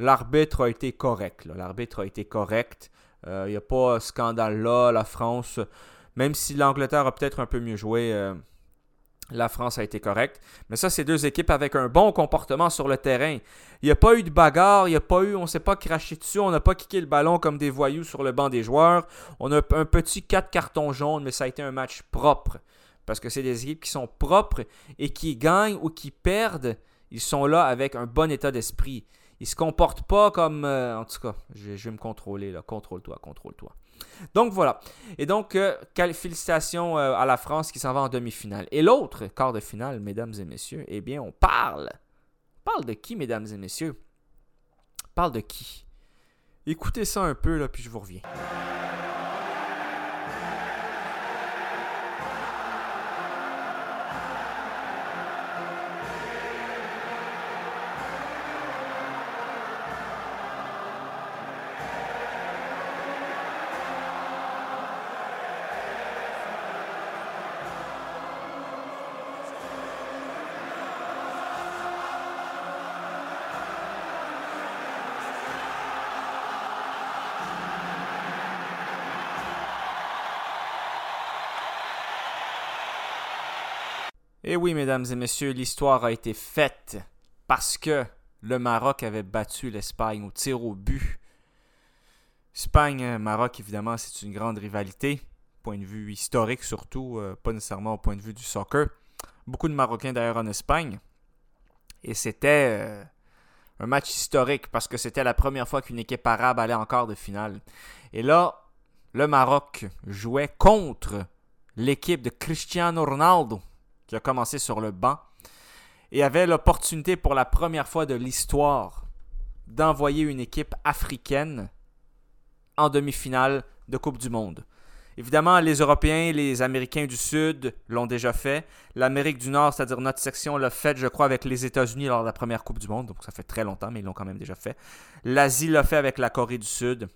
l'arbitre a été correct. L'arbitre a été correct. Il euh, n'y a pas de scandale là. La France, même si l'Angleterre a peut-être un peu mieux joué, euh, la France a été correcte. Mais ça, c'est deux équipes avec un bon comportement sur le terrain. Il n'y a pas eu de bagarre, il n'y a pas eu, on ne s'est pas craché dessus, on n'a pas kické le ballon comme des voyous sur le banc des joueurs. On a un petit 4 cartons jaunes, mais ça a été un match propre. Parce que c'est des équipes qui sont propres et qui gagnent ou qui perdent. Ils sont là avec un bon état d'esprit il se comporte pas comme. Euh, en tout cas, je, vais me contrôler là. Contrôle-toi, contrôle-toi. Donc voilà. Et donc, euh, félicitations euh, à la France qui s'en va en demi-finale. Et l'autre quart de finale, mesdames et messieurs, eh bien, on parle. Parle de qui, mesdames et messieurs? Parle de qui? Écoutez ça un peu, là, puis je vous reviens. Et eh oui, mesdames et messieurs, l'histoire a été faite parce que le Maroc avait battu l'Espagne au tir au but. Espagne-Maroc, évidemment, c'est une grande rivalité, point de vue historique surtout, euh, pas nécessairement au point de vue du soccer. Beaucoup de Marocains d'ailleurs en Espagne. Et c'était euh, un match historique parce que c'était la première fois qu'une équipe arabe allait encore de finale. Et là, le Maroc jouait contre l'équipe de Cristiano Ronaldo qui a commencé sur le banc et avait l'opportunité pour la première fois de l'histoire d'envoyer une équipe africaine en demi-finale de Coupe du Monde. Évidemment, les Européens, les Américains du Sud l'ont déjà fait. L'Amérique du Nord, c'est-à-dire notre section, l'a fait, je crois, avec les États-Unis lors de la première Coupe du Monde. Donc ça fait très longtemps, mais ils l'ont quand même déjà fait. L'Asie l'a fait avec la Corée du Sud.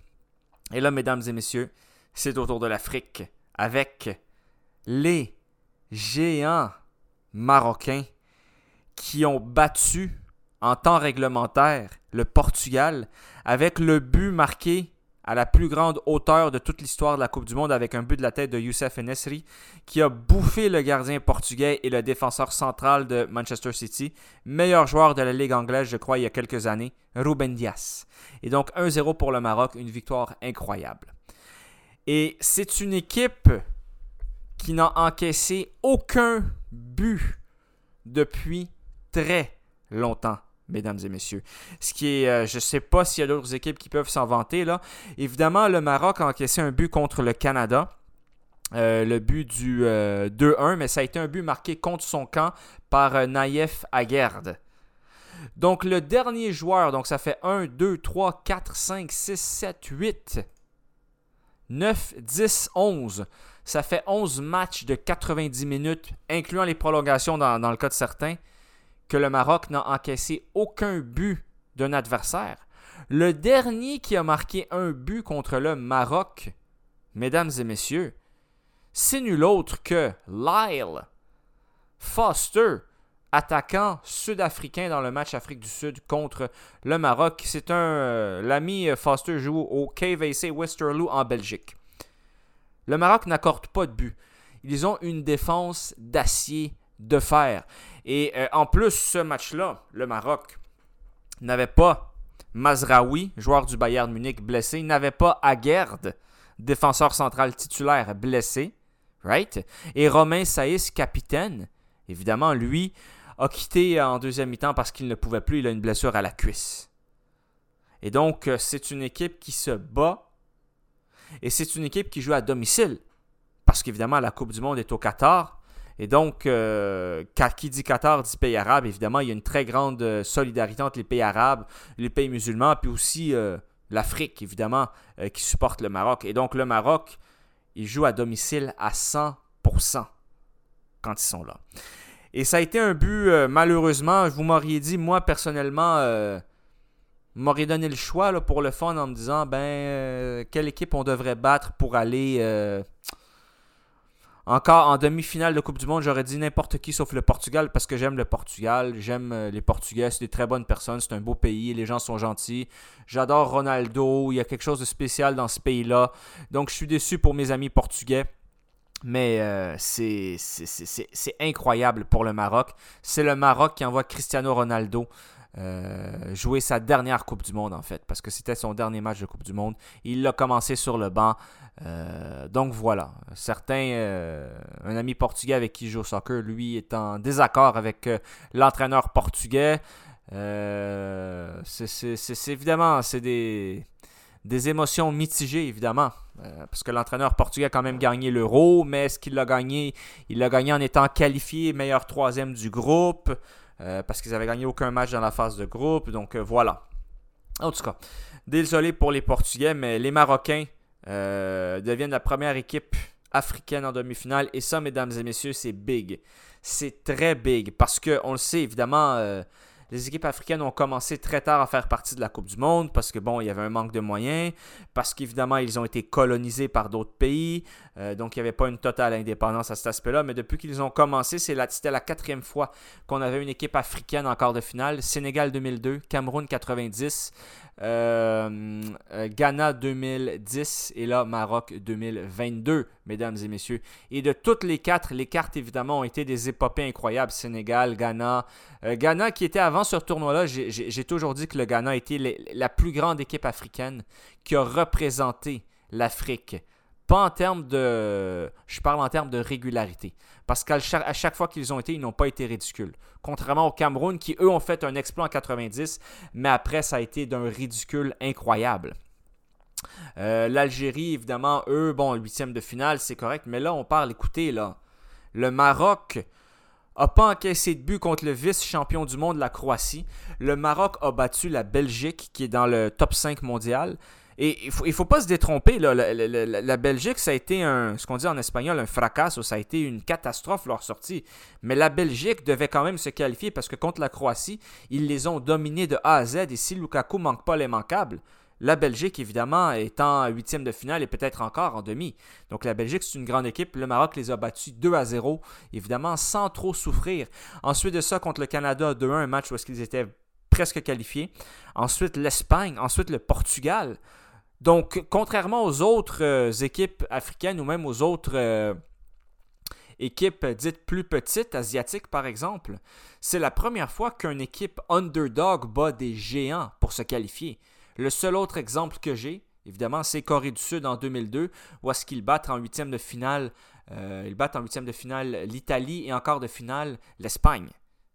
Et là, mesdames et messieurs, c'est autour de l'Afrique avec les géants Marocains qui ont battu en temps réglementaire le Portugal avec le but marqué à la plus grande hauteur de toute l'histoire de la Coupe du Monde avec un but de la tête de Youssef Enesri qui a bouffé le gardien portugais et le défenseur central de Manchester City, meilleur joueur de la Ligue anglaise je crois il y a quelques années, Ruben Dias. Et donc 1-0 pour le Maroc, une victoire incroyable. Et c'est une équipe qui n'a encaissé aucun but depuis très longtemps, mesdames et messieurs. Ce qui est, euh, je ne sais pas s'il y a d'autres équipes qui peuvent s'en vanter là. Évidemment, le Maroc a encaissé un but contre le Canada. Euh, le but du 2-1, euh, mais ça a été un but marqué contre son camp par Naïef Aguerd. Donc le dernier joueur, donc ça fait 1, 2, 3, 4, 5, 6, 7, 8, 9, 10, 11. Ça fait 11 matchs de 90 minutes, incluant les prolongations dans, le cas de certains, que le Maroc n'a encaissé aucun but d'un adversaire. Le dernier qui a marqué un but contre le Maroc, mesdames et messieurs, c'est nul autre que Lyle Foster, attaquant sud-africain dans le match Afrique du Sud contre le Maroc. C'est un euh, l'ami Foster joue au KVC Westerlo en Belgique. Le Maroc n'accorde pas de but. Ils ont une défense d'acier de fer. Et euh, en plus, ce match-là, le Maroc n'avait pas Mazraoui, joueur du Bayern Munich, blessé. N'avait pas Aguerd, défenseur central titulaire, blessé. Right? Et Romain Saïs, capitaine, évidemment, lui, a quitté en deuxième mi-temps parce qu'il ne pouvait plus. Il a une blessure à la cuisse. Et donc, euh, c'est une équipe qui se bat. Et c'est une équipe qui joue à domicile. Parce qu'évidemment, la Coupe du Monde est au Qatar. Et donc, euh, qui dit Qatar dit pays arabe, évidemment, il y a une très grande euh, solidarité entre les pays arabes, les pays musulmans, puis aussi euh, l'Afrique, évidemment, qui supporte le Maroc. Et donc, le Maroc, il joue à domicile à 100% quand ils sont là. Et ça a été un but, malheureusement, vous m'auriez dit, moi, personnellement, m'aurais donné le choix pour le fun en me disant, ben, euh, quelle équipe on devrait battre pour aller... euh, encore en demi-finale de Coupe du Monde, j'aurais dit n'importe qui sauf le Portugal parce que j'aime le Portugal. J'aime euh, les Portugais, c'est des très bonnes personnes, c'est un beau pays, les gens sont gentils. J'adore Ronaldo, il y a quelque chose de spécial dans ce pays-là. Donc je suis déçu pour mes amis portugais. Mais c'est incroyable pour le Maroc. C'est le Maroc qui envoie Cristiano Ronaldo euh, jouer sa dernière Coupe du Monde, en fait, parce que c'était son dernier match de Coupe du Monde. Il l'a commencé sur le banc. Euh, donc voilà. Certains, euh, un ami portugais avec qui je joue au soccer, lui, est en désaccord avec l'entraîneur portugais. C'est- évidemment, c'est des, émotions mitigées, évidemment. Parce que l'entraîneur portugais a quand même gagné l'euro, mais est-ce qu'il l'a gagné? Il l'a gagné en étant qualifié meilleur troisième du groupe, euh, parce qu'ils n'avaient gagné aucun match dans la phase de groupe. Donc euh, voilà. En tout cas, désolé pour les Portugais, mais les Marocains euh, deviennent la première équipe africaine en demi-finale. Et ça, mesdames et messieurs, c'est big. C'est très big. Parce que on le sait, évidemment, les équipes africaines ont commencé très tard à faire partie de la Coupe du Monde parce que bon, il y avait un manque de moyens, parce qu'évidemment, ils ont été colonisés par d'autres pays, euh, donc il n'y avait pas une totale indépendance à cet aspect-là. Mais depuis qu'ils ont commencé, c'est la- c'était la quatrième fois qu'on avait une équipe africaine en quart de finale. Sénégal 2002, Cameroun 90, euh, euh, Ghana 2010 et là Maroc 2022, mesdames et messieurs. Et de toutes les quatre, les cartes évidemment ont été des épopées incroyables. Sénégal, Ghana. Euh, Ghana qui était avant ce tournoi-là, j'ai- toujours dit que le Ghana était la plus grande équipe africaine qui a représenté l'Afrique. Pas en termes de... Je parle en termes de régularité. Parce qu'à chaque, fois qu'ils ont été, ils n'ont pas été ridicules. Contrairement au Cameroun, qui eux ont fait un exploit en 90, mais après, ça a été d'un ridicule incroyable. Euh, L'Algérie, évidemment, eux, bon, huitième de finale, c'est correct. Mais là, on parle, écoutez, là, le Maroc a pas encaissé de but contre le vice-champion du monde, la Croatie. Le Maroc a battu la Belgique, qui est dans le top 5 mondial. Et il faut, faut pas se détromper, là, la, Belgique, ça a été un, ce qu'on dit en espagnol, un fracasso, ça a été une catastrophe leur sortie. Mais la Belgique devait quand même se qualifier parce que contre la Croatie, ils les ont dominés de A à Z. Et si Lukaku manque pas les manquables, la Belgique, évidemment, est en huitième de finale et peut-être encore en demi. Donc la Belgique, c'est une grande équipe. Le Maroc les a battus 2 à 0, évidemment, sans trop souffrir. Ensuite de ça, contre le Canada, 2-1, un match où est-ce qu'ils étaient presque qualifiés. Ensuite, l'Espagne. Ensuite, le Portugal. Donc, contrairement aux autres euh, équipes africaines ou même aux autres euh, équipes dites plus petites, asiatiques par exemple, c'est la première fois qu'une équipe underdog bat des géants pour se qualifier. Le seul autre exemple que j'ai, évidemment, c'est Corée du Sud en 2002, où est-ce qu'ils battent en huitième de finale, euh, ils battent en huitième de finale l'Italie et en quart de finale l'Espagne.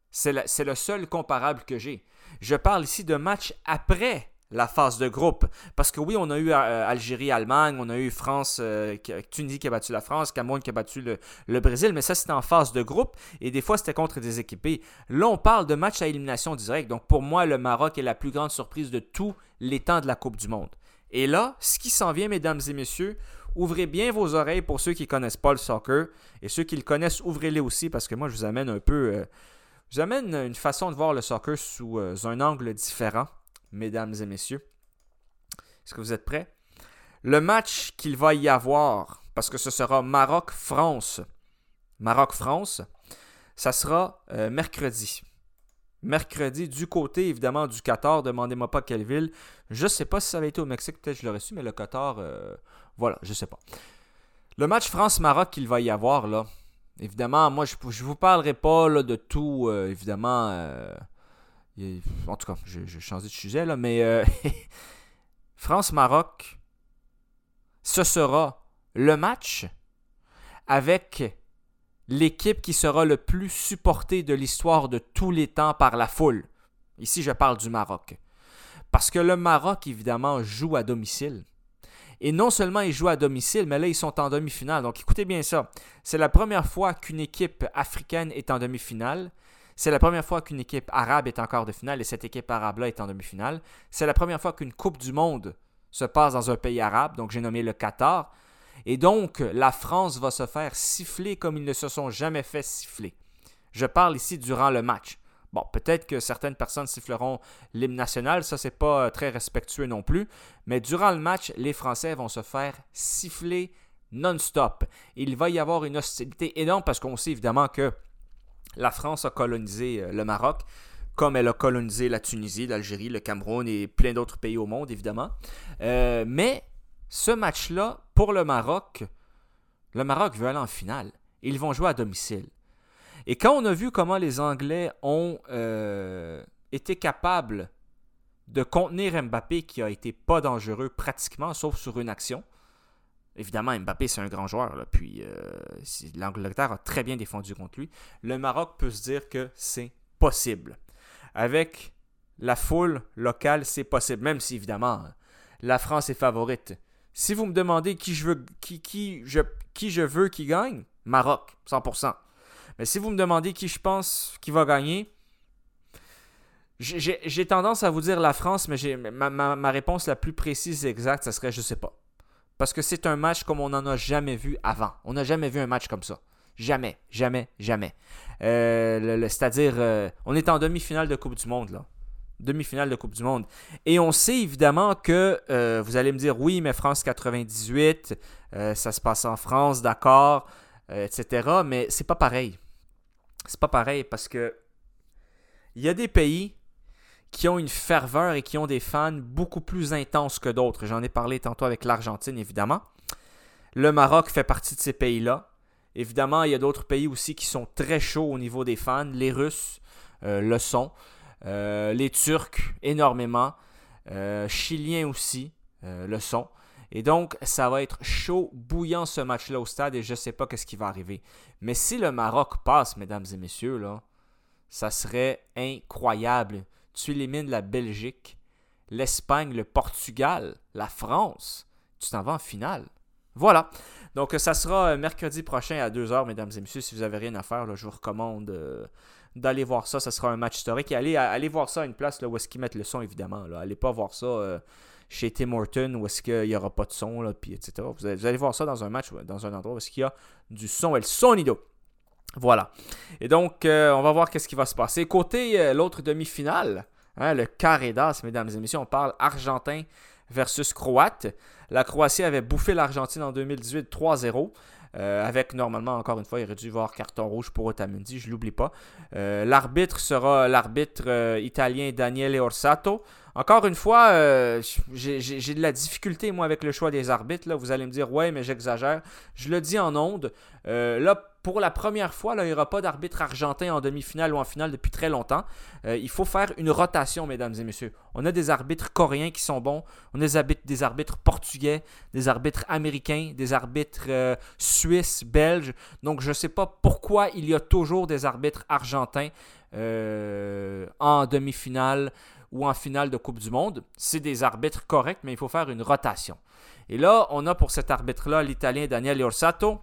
C'est le, seul comparable que j'ai. Je parle ici de match après la phase de groupe. Parce que oui, on a eu euh, Algérie-Allemagne, on a eu France, euh, Tunisie qui a battu la France, Cameroun qui a battu le, Brésil, mais ça c'était en phase de groupe et des fois c'était contre des équipés. Là, on parle de match à élimination directe. Donc pour moi, le Maroc est la plus grande surprise de tous les temps de la Coupe du Monde. Et là, ce qui s'en vient, mesdames et messieurs, ouvrez bien vos oreilles pour ceux qui ne connaissent pas le soccer et ceux qui le connaissent, ouvrez-les aussi parce que moi je vous amène un peu. Euh, je vous amène une façon de voir le soccer sous un angle différent mesdames et messieurs. Est-ce que vous êtes prêts? Le match qu'il va y avoir, parce que ce sera Maroc-France. Maroc-France, ça sera euh, mercredi. Mercredi, du côté évidemment du Qatar, demandez-moi pas quelle ville. Je ne sais pas si ça avait été au Mexique, peut-être je l'aurais su, mais le Qatar, euh, voilà, je ne sais pas. Le match France-Maroc qu'il va y avoir, là, évidemment, moi je ne vous parlerai pas de tout, euh, évidemment en tout cas, je, changé de sujet là, mais euh, France-Maroc, ce sera le match avec l'équipe qui sera le plus supportée de l'histoire de tous les temps par la foule. Ici, je parle du Maroc. Parce que le Maroc, évidemment, joue à domicile. Et non seulement ils jouent à domicile, mais là, ils sont en demi-finale. Donc écoutez bien ça. C'est la première fois qu'une équipe africaine est en demi-finale. C'est la première fois qu'une équipe arabe est en quart de finale et cette équipe arabe-là est en demi-finale. C'est la première fois qu'une Coupe du Monde se passe dans un pays arabe, donc j'ai nommé le Qatar. Et donc, la France va se faire siffler comme ils ne se sont jamais fait siffler. Je parle ici durant le match. Bon, peut-être que certaines personnes siffleront l'hymne national, ça c'est pas euh, très respectueux non plus, mais durant le match, les Français vont se faire siffler non-stop. Il va y avoir une hostilité énorme parce qu'on sait évidemment que la France a colonisé euh, le Maroc, comme elle a colonisé la Tunisie, l'Algérie, le Cameroun et plein d'autres pays au monde, évidemment. Euh, mais ce match-là, pour le Maroc, le Maroc veut aller en finale. Ils vont jouer à domicile. Et quand on a vu comment les Anglais ont euh, été capables de contenir Mbappé, qui a été pas dangereux pratiquement, sauf sur une action, Évidemment, Mbappé, c'est un grand joueur. puis euh, l'Angleterre a très bien défendu contre lui. Le Maroc peut se dire que c'est possible. Avec la foule locale, c'est possible. Même si, évidemment, la France est favorite. Si vous me demandez qui je veux, qui, gagne, Maroc, 100%. Mais si vous me demandez qui je pense qui va gagner, j'ai tendance à vous dire la France, mais ma, réponse la plus précise et exacte, ça serait je sais pas. Parce que c'est un match comme on n'en a jamais vu avant. On n'a jamais vu un match comme ça. Jamais, jamais, jamais. Euh, c'est-à-dire, euh, on est en demi-finale de Coupe du Monde, là. Demi-finale de Coupe du Monde. Et on sait évidemment que, euh, vous allez me dire, oui, mais France 98, ça se passe en France, d'accord, etc. Mais c'est pas pareil. C'est pas pareil parce que il y a des pays qui ont une ferveur et qui ont des fans beaucoup plus intenses que d'autres. J'en ai parlé tantôt avec l'Argentine, évidemment. Le Maroc fait partie de ces pays-là. Évidemment, il y a d'autres pays aussi qui sont très chauds au niveau des fans. Les Russes euh, le sont. Euh, les Turcs, énormément. Euh, Chiliens aussi le sont. Et donc, ça va être chaud, bouillant ce match-là au stade et je ne sais pas ce qui va arriver. Mais si le Maroc passe, mesdames et messieurs, là, ça serait incroyable tu élimines la Belgique, l'Espagne, le Portugal, la France, tu t'en vas en finale. Voilà. Donc, ça sera euh, mercredi prochain à 2h, mesdames et messieurs. Si vous n'avez rien à faire, je vous recommande euh, d'aller voir ça. Ça sera un match historique. Et allez, allez voir ça à une place là, où est-ce qu'ils mettent le son, évidemment. Là. Allez pas voir ça euh, chez Tim Horton où est-ce qu'il n'y aura pas de son, là, etc. Vous allez, voir ça dans un match, dans un endroit où est-ce qu'il y a du son et le sonido. Voilà. Et donc, euh, on va voir qu'est-ce qui va se passer. Côté euh, l'autre demi-finale, hein, le carré d'as, mesdames et messieurs, on parle Argentin versus Croate. La Croatie avait bouffé l'Argentine en 2018 3-0. Euh, avec normalement, encore une fois, il aurait dû voir carton rouge pour Otamendi, je ne l'oublie pas. l'arbitre sera l'arbitre italien Daniele Orsato. Encore une fois, j'ai de la difficulté, moi, avec le choix des arbitres. Vous allez me dire, ouais, mais j'exagère. Je le dis en ondes. là, pour la première fois, il n'y aura pas d'arbitre argentin en demi-finale ou en finale depuis très longtemps. Euh, il faut faire une rotation, mesdames et messieurs. On a des arbitres coréens qui sont bons, on a des arbitres, portugais, des arbitres américains, des arbitres euh, suisses, belges. Donc, je ne sais pas pourquoi il y a toujours des arbitres argentins euh, en demi-finale ou en finale de Coupe du Monde. C'est des arbitres corrects, mais il faut faire une rotation. Et là, on a pour cet arbitre-là l'Italien Daniel Orsato.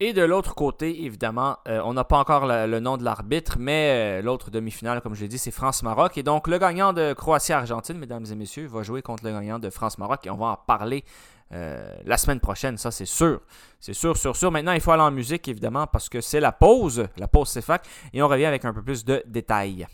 Et de l'autre côté, évidemment, euh, on n'a pas encore le nom de l'arbitre, mais euh, l'autre demi-finale, comme je l'ai dit, c'est France-Maroc. Et donc, le gagnant de Croatie-Argentine, mesdames et messieurs, va jouer contre le gagnant de France-Maroc. Et on va en parler euh, la semaine prochaine, ça c'est sûr. C'est sûr, sûr, sûr. Maintenant, il faut aller en musique, évidemment, parce que c'est la pause, la pause CFAC, et on revient avec un peu plus de détails.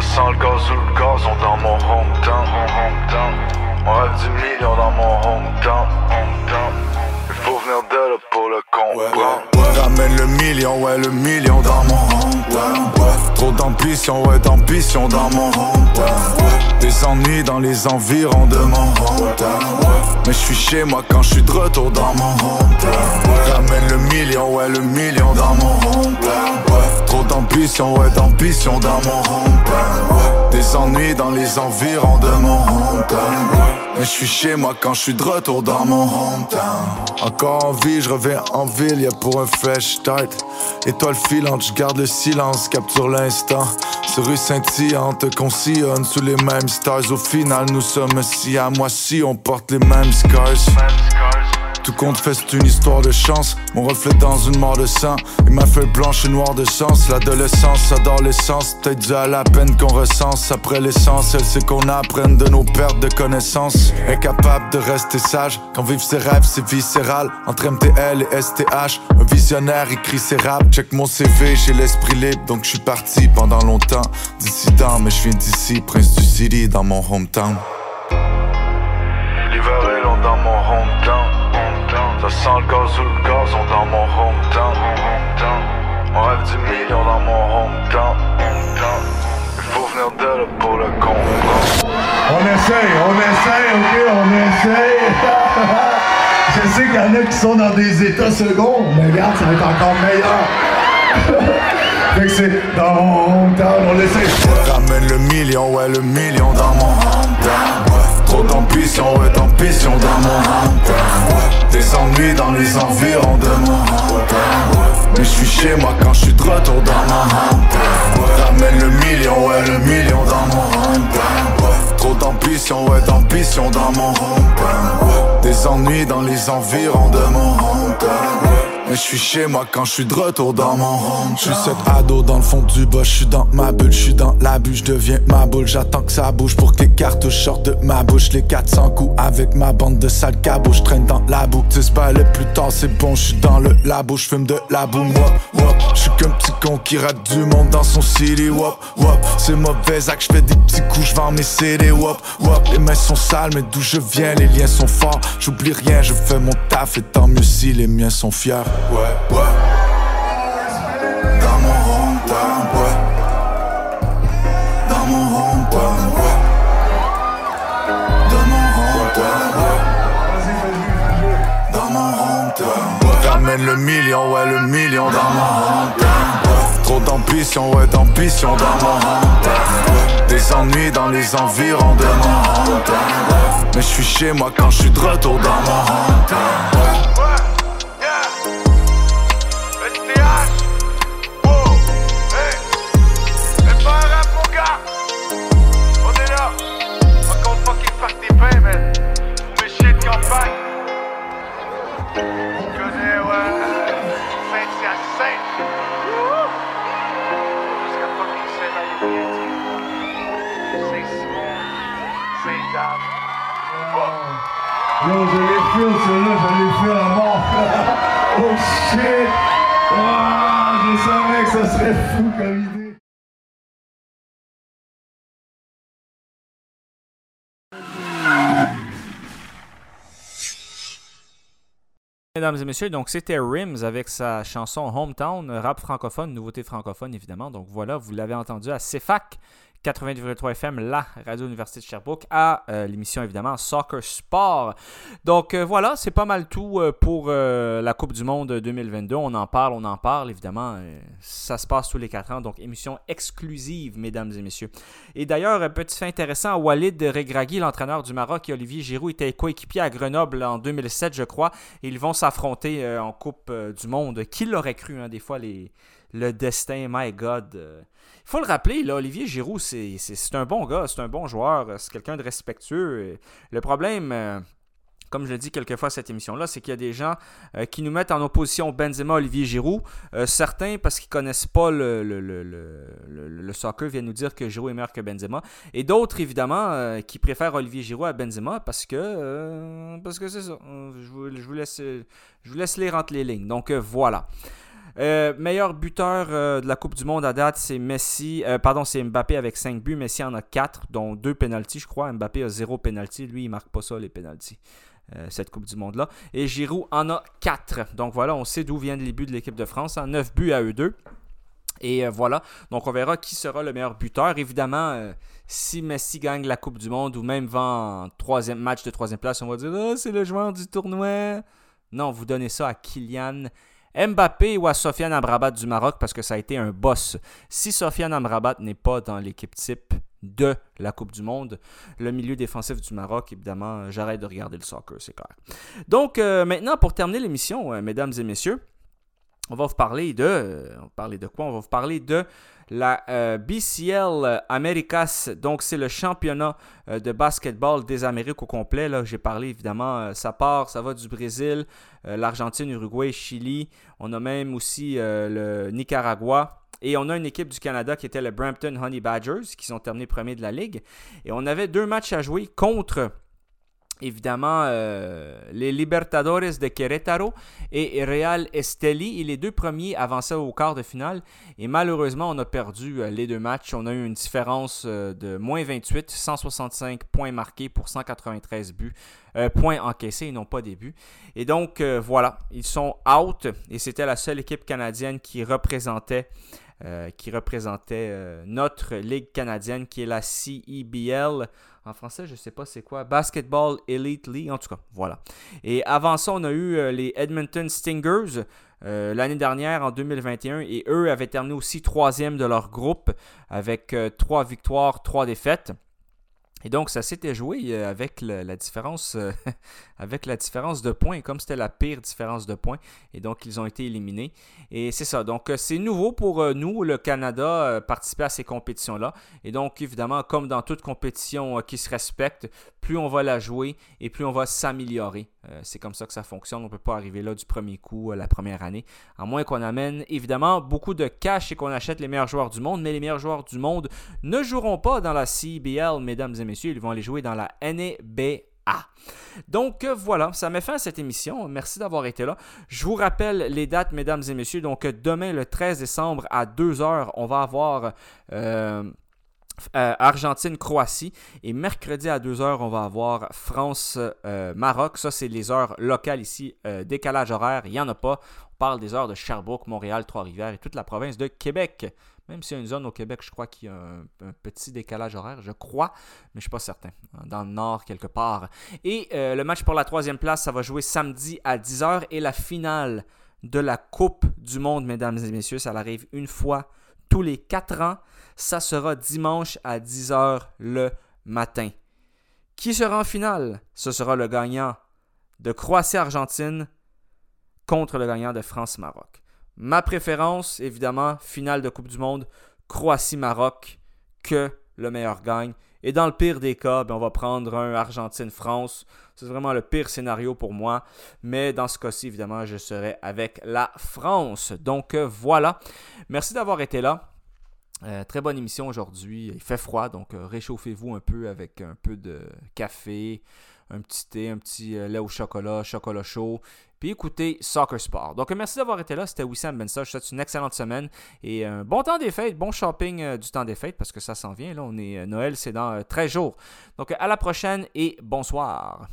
Ça sent le gaz ou le gazon dans mon hometown. On rêve du million dans mon hometown. Il faut venir de là pour le compte. Ramène le million, ouais, le million dans mon hometown. Trop d'ambition, ouais, d'ambition dans mon hometown. Des ennuis dans les environs de mon hometown. Mais je suis chez moi quand je suis de retour dans mon hometown. D'ambition, dans mon hometown. Des ennuis dans les environs de mon hometown. Mais je suis chez moi quand je suis de retour dans mon hometown. Encore en vie, je reviens en ville, y'a pour un fresh start. Étoile filante, je garde le silence, capture l'instant. Sur rue scintillante, qu'on sillonne sous les mêmes stars. Au final, nous sommes si à moi si on porte les mêmes scars. Tout compte fait, c'est une histoire de chance. Mon reflet dans une mort de sang. Et ma feuille blanche et noire de sens. L'adolescence adore l'essence. Peut-être à la peine qu'on recense. Après l'essentiel, c'est qu'on apprenne de nos pertes de connaissances. Incapable de rester sage. Quand vivre ses rêves, c'est viscéral. Entre MTL et STH. Un visionnaire écrit ses raps. Check mon CV, j'ai l'esprit libre. Donc je suis parti pendant longtemps. Dissident, mais je viens d'ici. Prince du City dans mon hometown. Ça sent le gaz ou le gazon dans mon hometown. On rêve du million dans mon hometown. Il faut venir de là pour le comprendre. On essaye, on essaye, ok, on essaye. Je sais qu'il y en a qui sont dans des états seconds, mais regarde, ça va être encore meilleur. fait que c'est dans mon hometown, on essaye. Ramène le million, ouais, le million dans mon hometown. Trop d'ambition, ouais, d'ambition dans mon hometown. Des ennuis dans les environs de mon hometown. Mais je suis chez moi quand je suis de retour dans mon hometown. Ramène le million, ouais, le million dans mon hometown. Trop d'ambition, ouais, d'ambition dans mon hometown. Des ennuis dans les environs de mon hometown. Mais je suis chez moi quand je suis de retour dans mon home. Je suis cet ado dans le fond du bas, je suis dans ma bulle, je suis dans la bulle, je deviens ma boule. J'attends que ça bouge pour que les cartouches sortent de ma bouche. Les 400 coups avec ma bande de sales cabos, je traîne dans la boue. Tu pas le plus tard, c'est bon, je suis dans le labo, je fume de la boum. Wop, wop, je suis qu'un petit con qui rate du monde dans son city. Wop, wop, c'est mauvais acte, je fais des petits coups, je vends mes CD. Wop, wop, les mains sont sales, mais d'où je viens, les liens sont forts. J'oublie rien, je fais mon taf et tant mieux si les miens sont fiers. Ouais, ouais. Dans mon hometown, ouais. Dans mon hometown, ouais. Dans mon hometown, ouais. Dans mon hometown, ouais. Le million, ouais, le million dans mon hometown. Trop d'ambition, ouais, d'ambition dans mon hometown. Des ennuis dans les environs de mon hometown. Mais je suis chez moi quand je suis de retour dans mon hometown. Yo, je l'ai fait, celui-là, je l'ai fait à mort. oh shit! Ah, je savais que ça serait fou comme idée. Mesdames et messieurs, donc c'était Rims avec sa chanson Hometown, rap francophone, nouveauté francophone évidemment. Donc voilà, vous l'avez entendu à CFAC 80,3 FM, la radio Université de Sherbrooke, à euh, l'émission évidemment Soccer Sport. Donc euh, voilà, c'est pas mal tout euh, pour la Coupe du Monde 2022. On en parle, on en parle évidemment. ça se passe tous les 4 ans, donc émission exclusive, mesdames et messieurs. Et d'ailleurs, un petit fait intéressant, Walid Regragui, l'entraîneur du Maroc, et Olivier Giroud étaient coéquipiers à Grenoble en 2007, je crois. Ils vont s'affronter en Coupe du Monde. Qui l'aurait cru, hein, des fois, les, le destin, my God. euh. Il faut le rappeler, là, Olivier Giroud, c'est un bon gars, c'est un bon joueur, euh, c'est quelqu'un de respectueux. Le problème, euh, comme je le dis quelquefois à cette émission-là, c'est qu'il y a des gens qui nous mettent en opposition Benzema, Olivier Giroud. Certains, parce qu'ils connaissent pas le, le, soccer, viennent nous dire que Giroud est meilleur que Benzema. Et d'autres, évidemment, qui préfèrent Olivier Giroud à Benzema parce que parce que c'est ça. Je vous, laisse, je vous laisse lire entre les lignes. Donc voilà. Euh, meilleur buteur euh, de la Coupe du Monde à date, c'est Messi. euh, pardon, c'est Mbappé avec 5 buts. Messi en a 4, dont 2 pénalties, je crois. Mbappé a 0 pénalty. Lui, il marque pas ça, les pénalties. cette Coupe du Monde-là. Et Giroud en a 4. Donc voilà, on sait d'où viennent les buts de l'équipe de France. 9 buts à eux deux. Et voilà, donc on verra qui sera le meilleur buteur. Évidemment, si Messi gagne la Coupe du Monde ou même va troisième match de troisième place, on va dire oh, c'est le joueur du tournoi. Non, vous donnez ça à Kylian Mbappé ou à Sofiane Amrabat du Maroc parce que ça a été un boss. Si Sofiane Amrabat n'est pas dans l'équipe type de la Coupe du Monde, le milieu défensif du Maroc, évidemment, j'arrête de regarder le soccer, c'est clair. Donc euh, maintenant, pour terminer l'émission, euh, mesdames et messieurs, on va vous parler de. euh, On va parler de quoi? On va vous parler de la euh, BCL Americas. Donc, c'est le championnat euh, de basketball des Amériques au complet. Là, j'ai parlé évidemment, ça part, ça va du Brésil, l'Argentine, Uruguay, Chili. On a même aussi le Nicaragua. Et on a une équipe du Canada qui était le Brampton Honey Badgers, qui sont terminés premiers de la ligue. Et on avait deux matchs à jouer contre évidemment euh, les Libertadores de Querétaro et Real Esteli. Et les deux premiers avançaient au quart de finale. Et malheureusement, on a perdu euh, les deux matchs. On a eu une différence euh, de moins 28, 165 points marqués pour 193 buts. points encaissés et non pas des buts. Et donc, voilà, ils sont out. Et c'était la seule équipe canadienne qui représentait qui représentait notre ligue canadienne qui est la CEBL. En français, je ne sais pas c'est quoi. Basketball Elite League, en tout cas, voilà. Et avant ça, on a eu euh, les Edmonton Stingers euh, l'année dernière, en 2021, et eux avaient terminé aussi troisième de leur groupe avec euh, trois victoires, trois défaites. Et donc, ça s'était joué euh, avec la différence euh, avec la différence de points, comme c'était la pire différence de points. Et donc, ils ont été éliminés. Et c'est ça. Donc, euh, c'est nouveau pour nous, le Canada, participer à ces compétitions-là. Et donc, évidemment, comme dans toute compétition qui se respecte, plus on va la jouer et plus on va s'améliorer. C'est comme ça que ça fonctionne. On ne peut pas arriver là du premier coup, la première année. À moins qu'on amène, évidemment, beaucoup de cash et qu'on achète les meilleurs joueurs du monde. Mais les meilleurs joueurs du monde ne joueront pas dans la CBL, mesdames et messieurs. Ils vont aller jouer dans la NBA. Donc euh, voilà, ça met fin à cette émission. Merci d'avoir été là. Je vous rappelle les dates, mesdames et messieurs. Donc demain, le 13 décembre à 2h, on va avoir euh, euh, Argentine-Croatie. Et mercredi à 2h, on va avoir France-Maroc. Ça, c'est les heures locales ici. Décalage horaire, il n'y en a pas. On parle des heures de Sherbrooke, Montréal, Trois-Rivières et toute la province de Québec. Même s'il y a une zone au Québec, je crois qu'il y a un, petit décalage horaire, je crois, mais je ne suis pas certain. Dans le nord, quelque part. Et euh, le match pour la troisième place, ça va jouer samedi à 10h. Et la finale de la Coupe du Monde, mesdames et messieurs, ça arrive une fois tous les 4 ans. Ça sera dimanche à 10h le matin. Qui sera en finale? Ce sera le gagnant de Croatie-Argentine contre le gagnant de France-Maroc. Ma préférence, évidemment, finale de Coupe du Monde, Croatie-Maroc, que le meilleur gagne. Et dans le pire des cas, ben, on va prendre un Argentine-France. C'est vraiment le pire scénario pour moi. Mais dans ce cas-ci, évidemment, je serai avec la France. Donc euh, voilà. Merci d'avoir été là. Euh, très bonne émission aujourd'hui. Il fait froid, donc euh, réchauffez-vous un peu avec un peu de café, un petit thé, un petit lait au chocolat, chocolat chaud. Puis écoutez Soccer Sport. Donc euh, merci d'avoir été là. C'était Wissam Bensa. Je souhaite une excellente semaine et un bon temps des fêtes, bon shopping euh, du temps des fêtes parce que ça s'en vient. Là, on est Noël, c'est dans euh, 13 jours. Donc à la prochaine et bonsoir.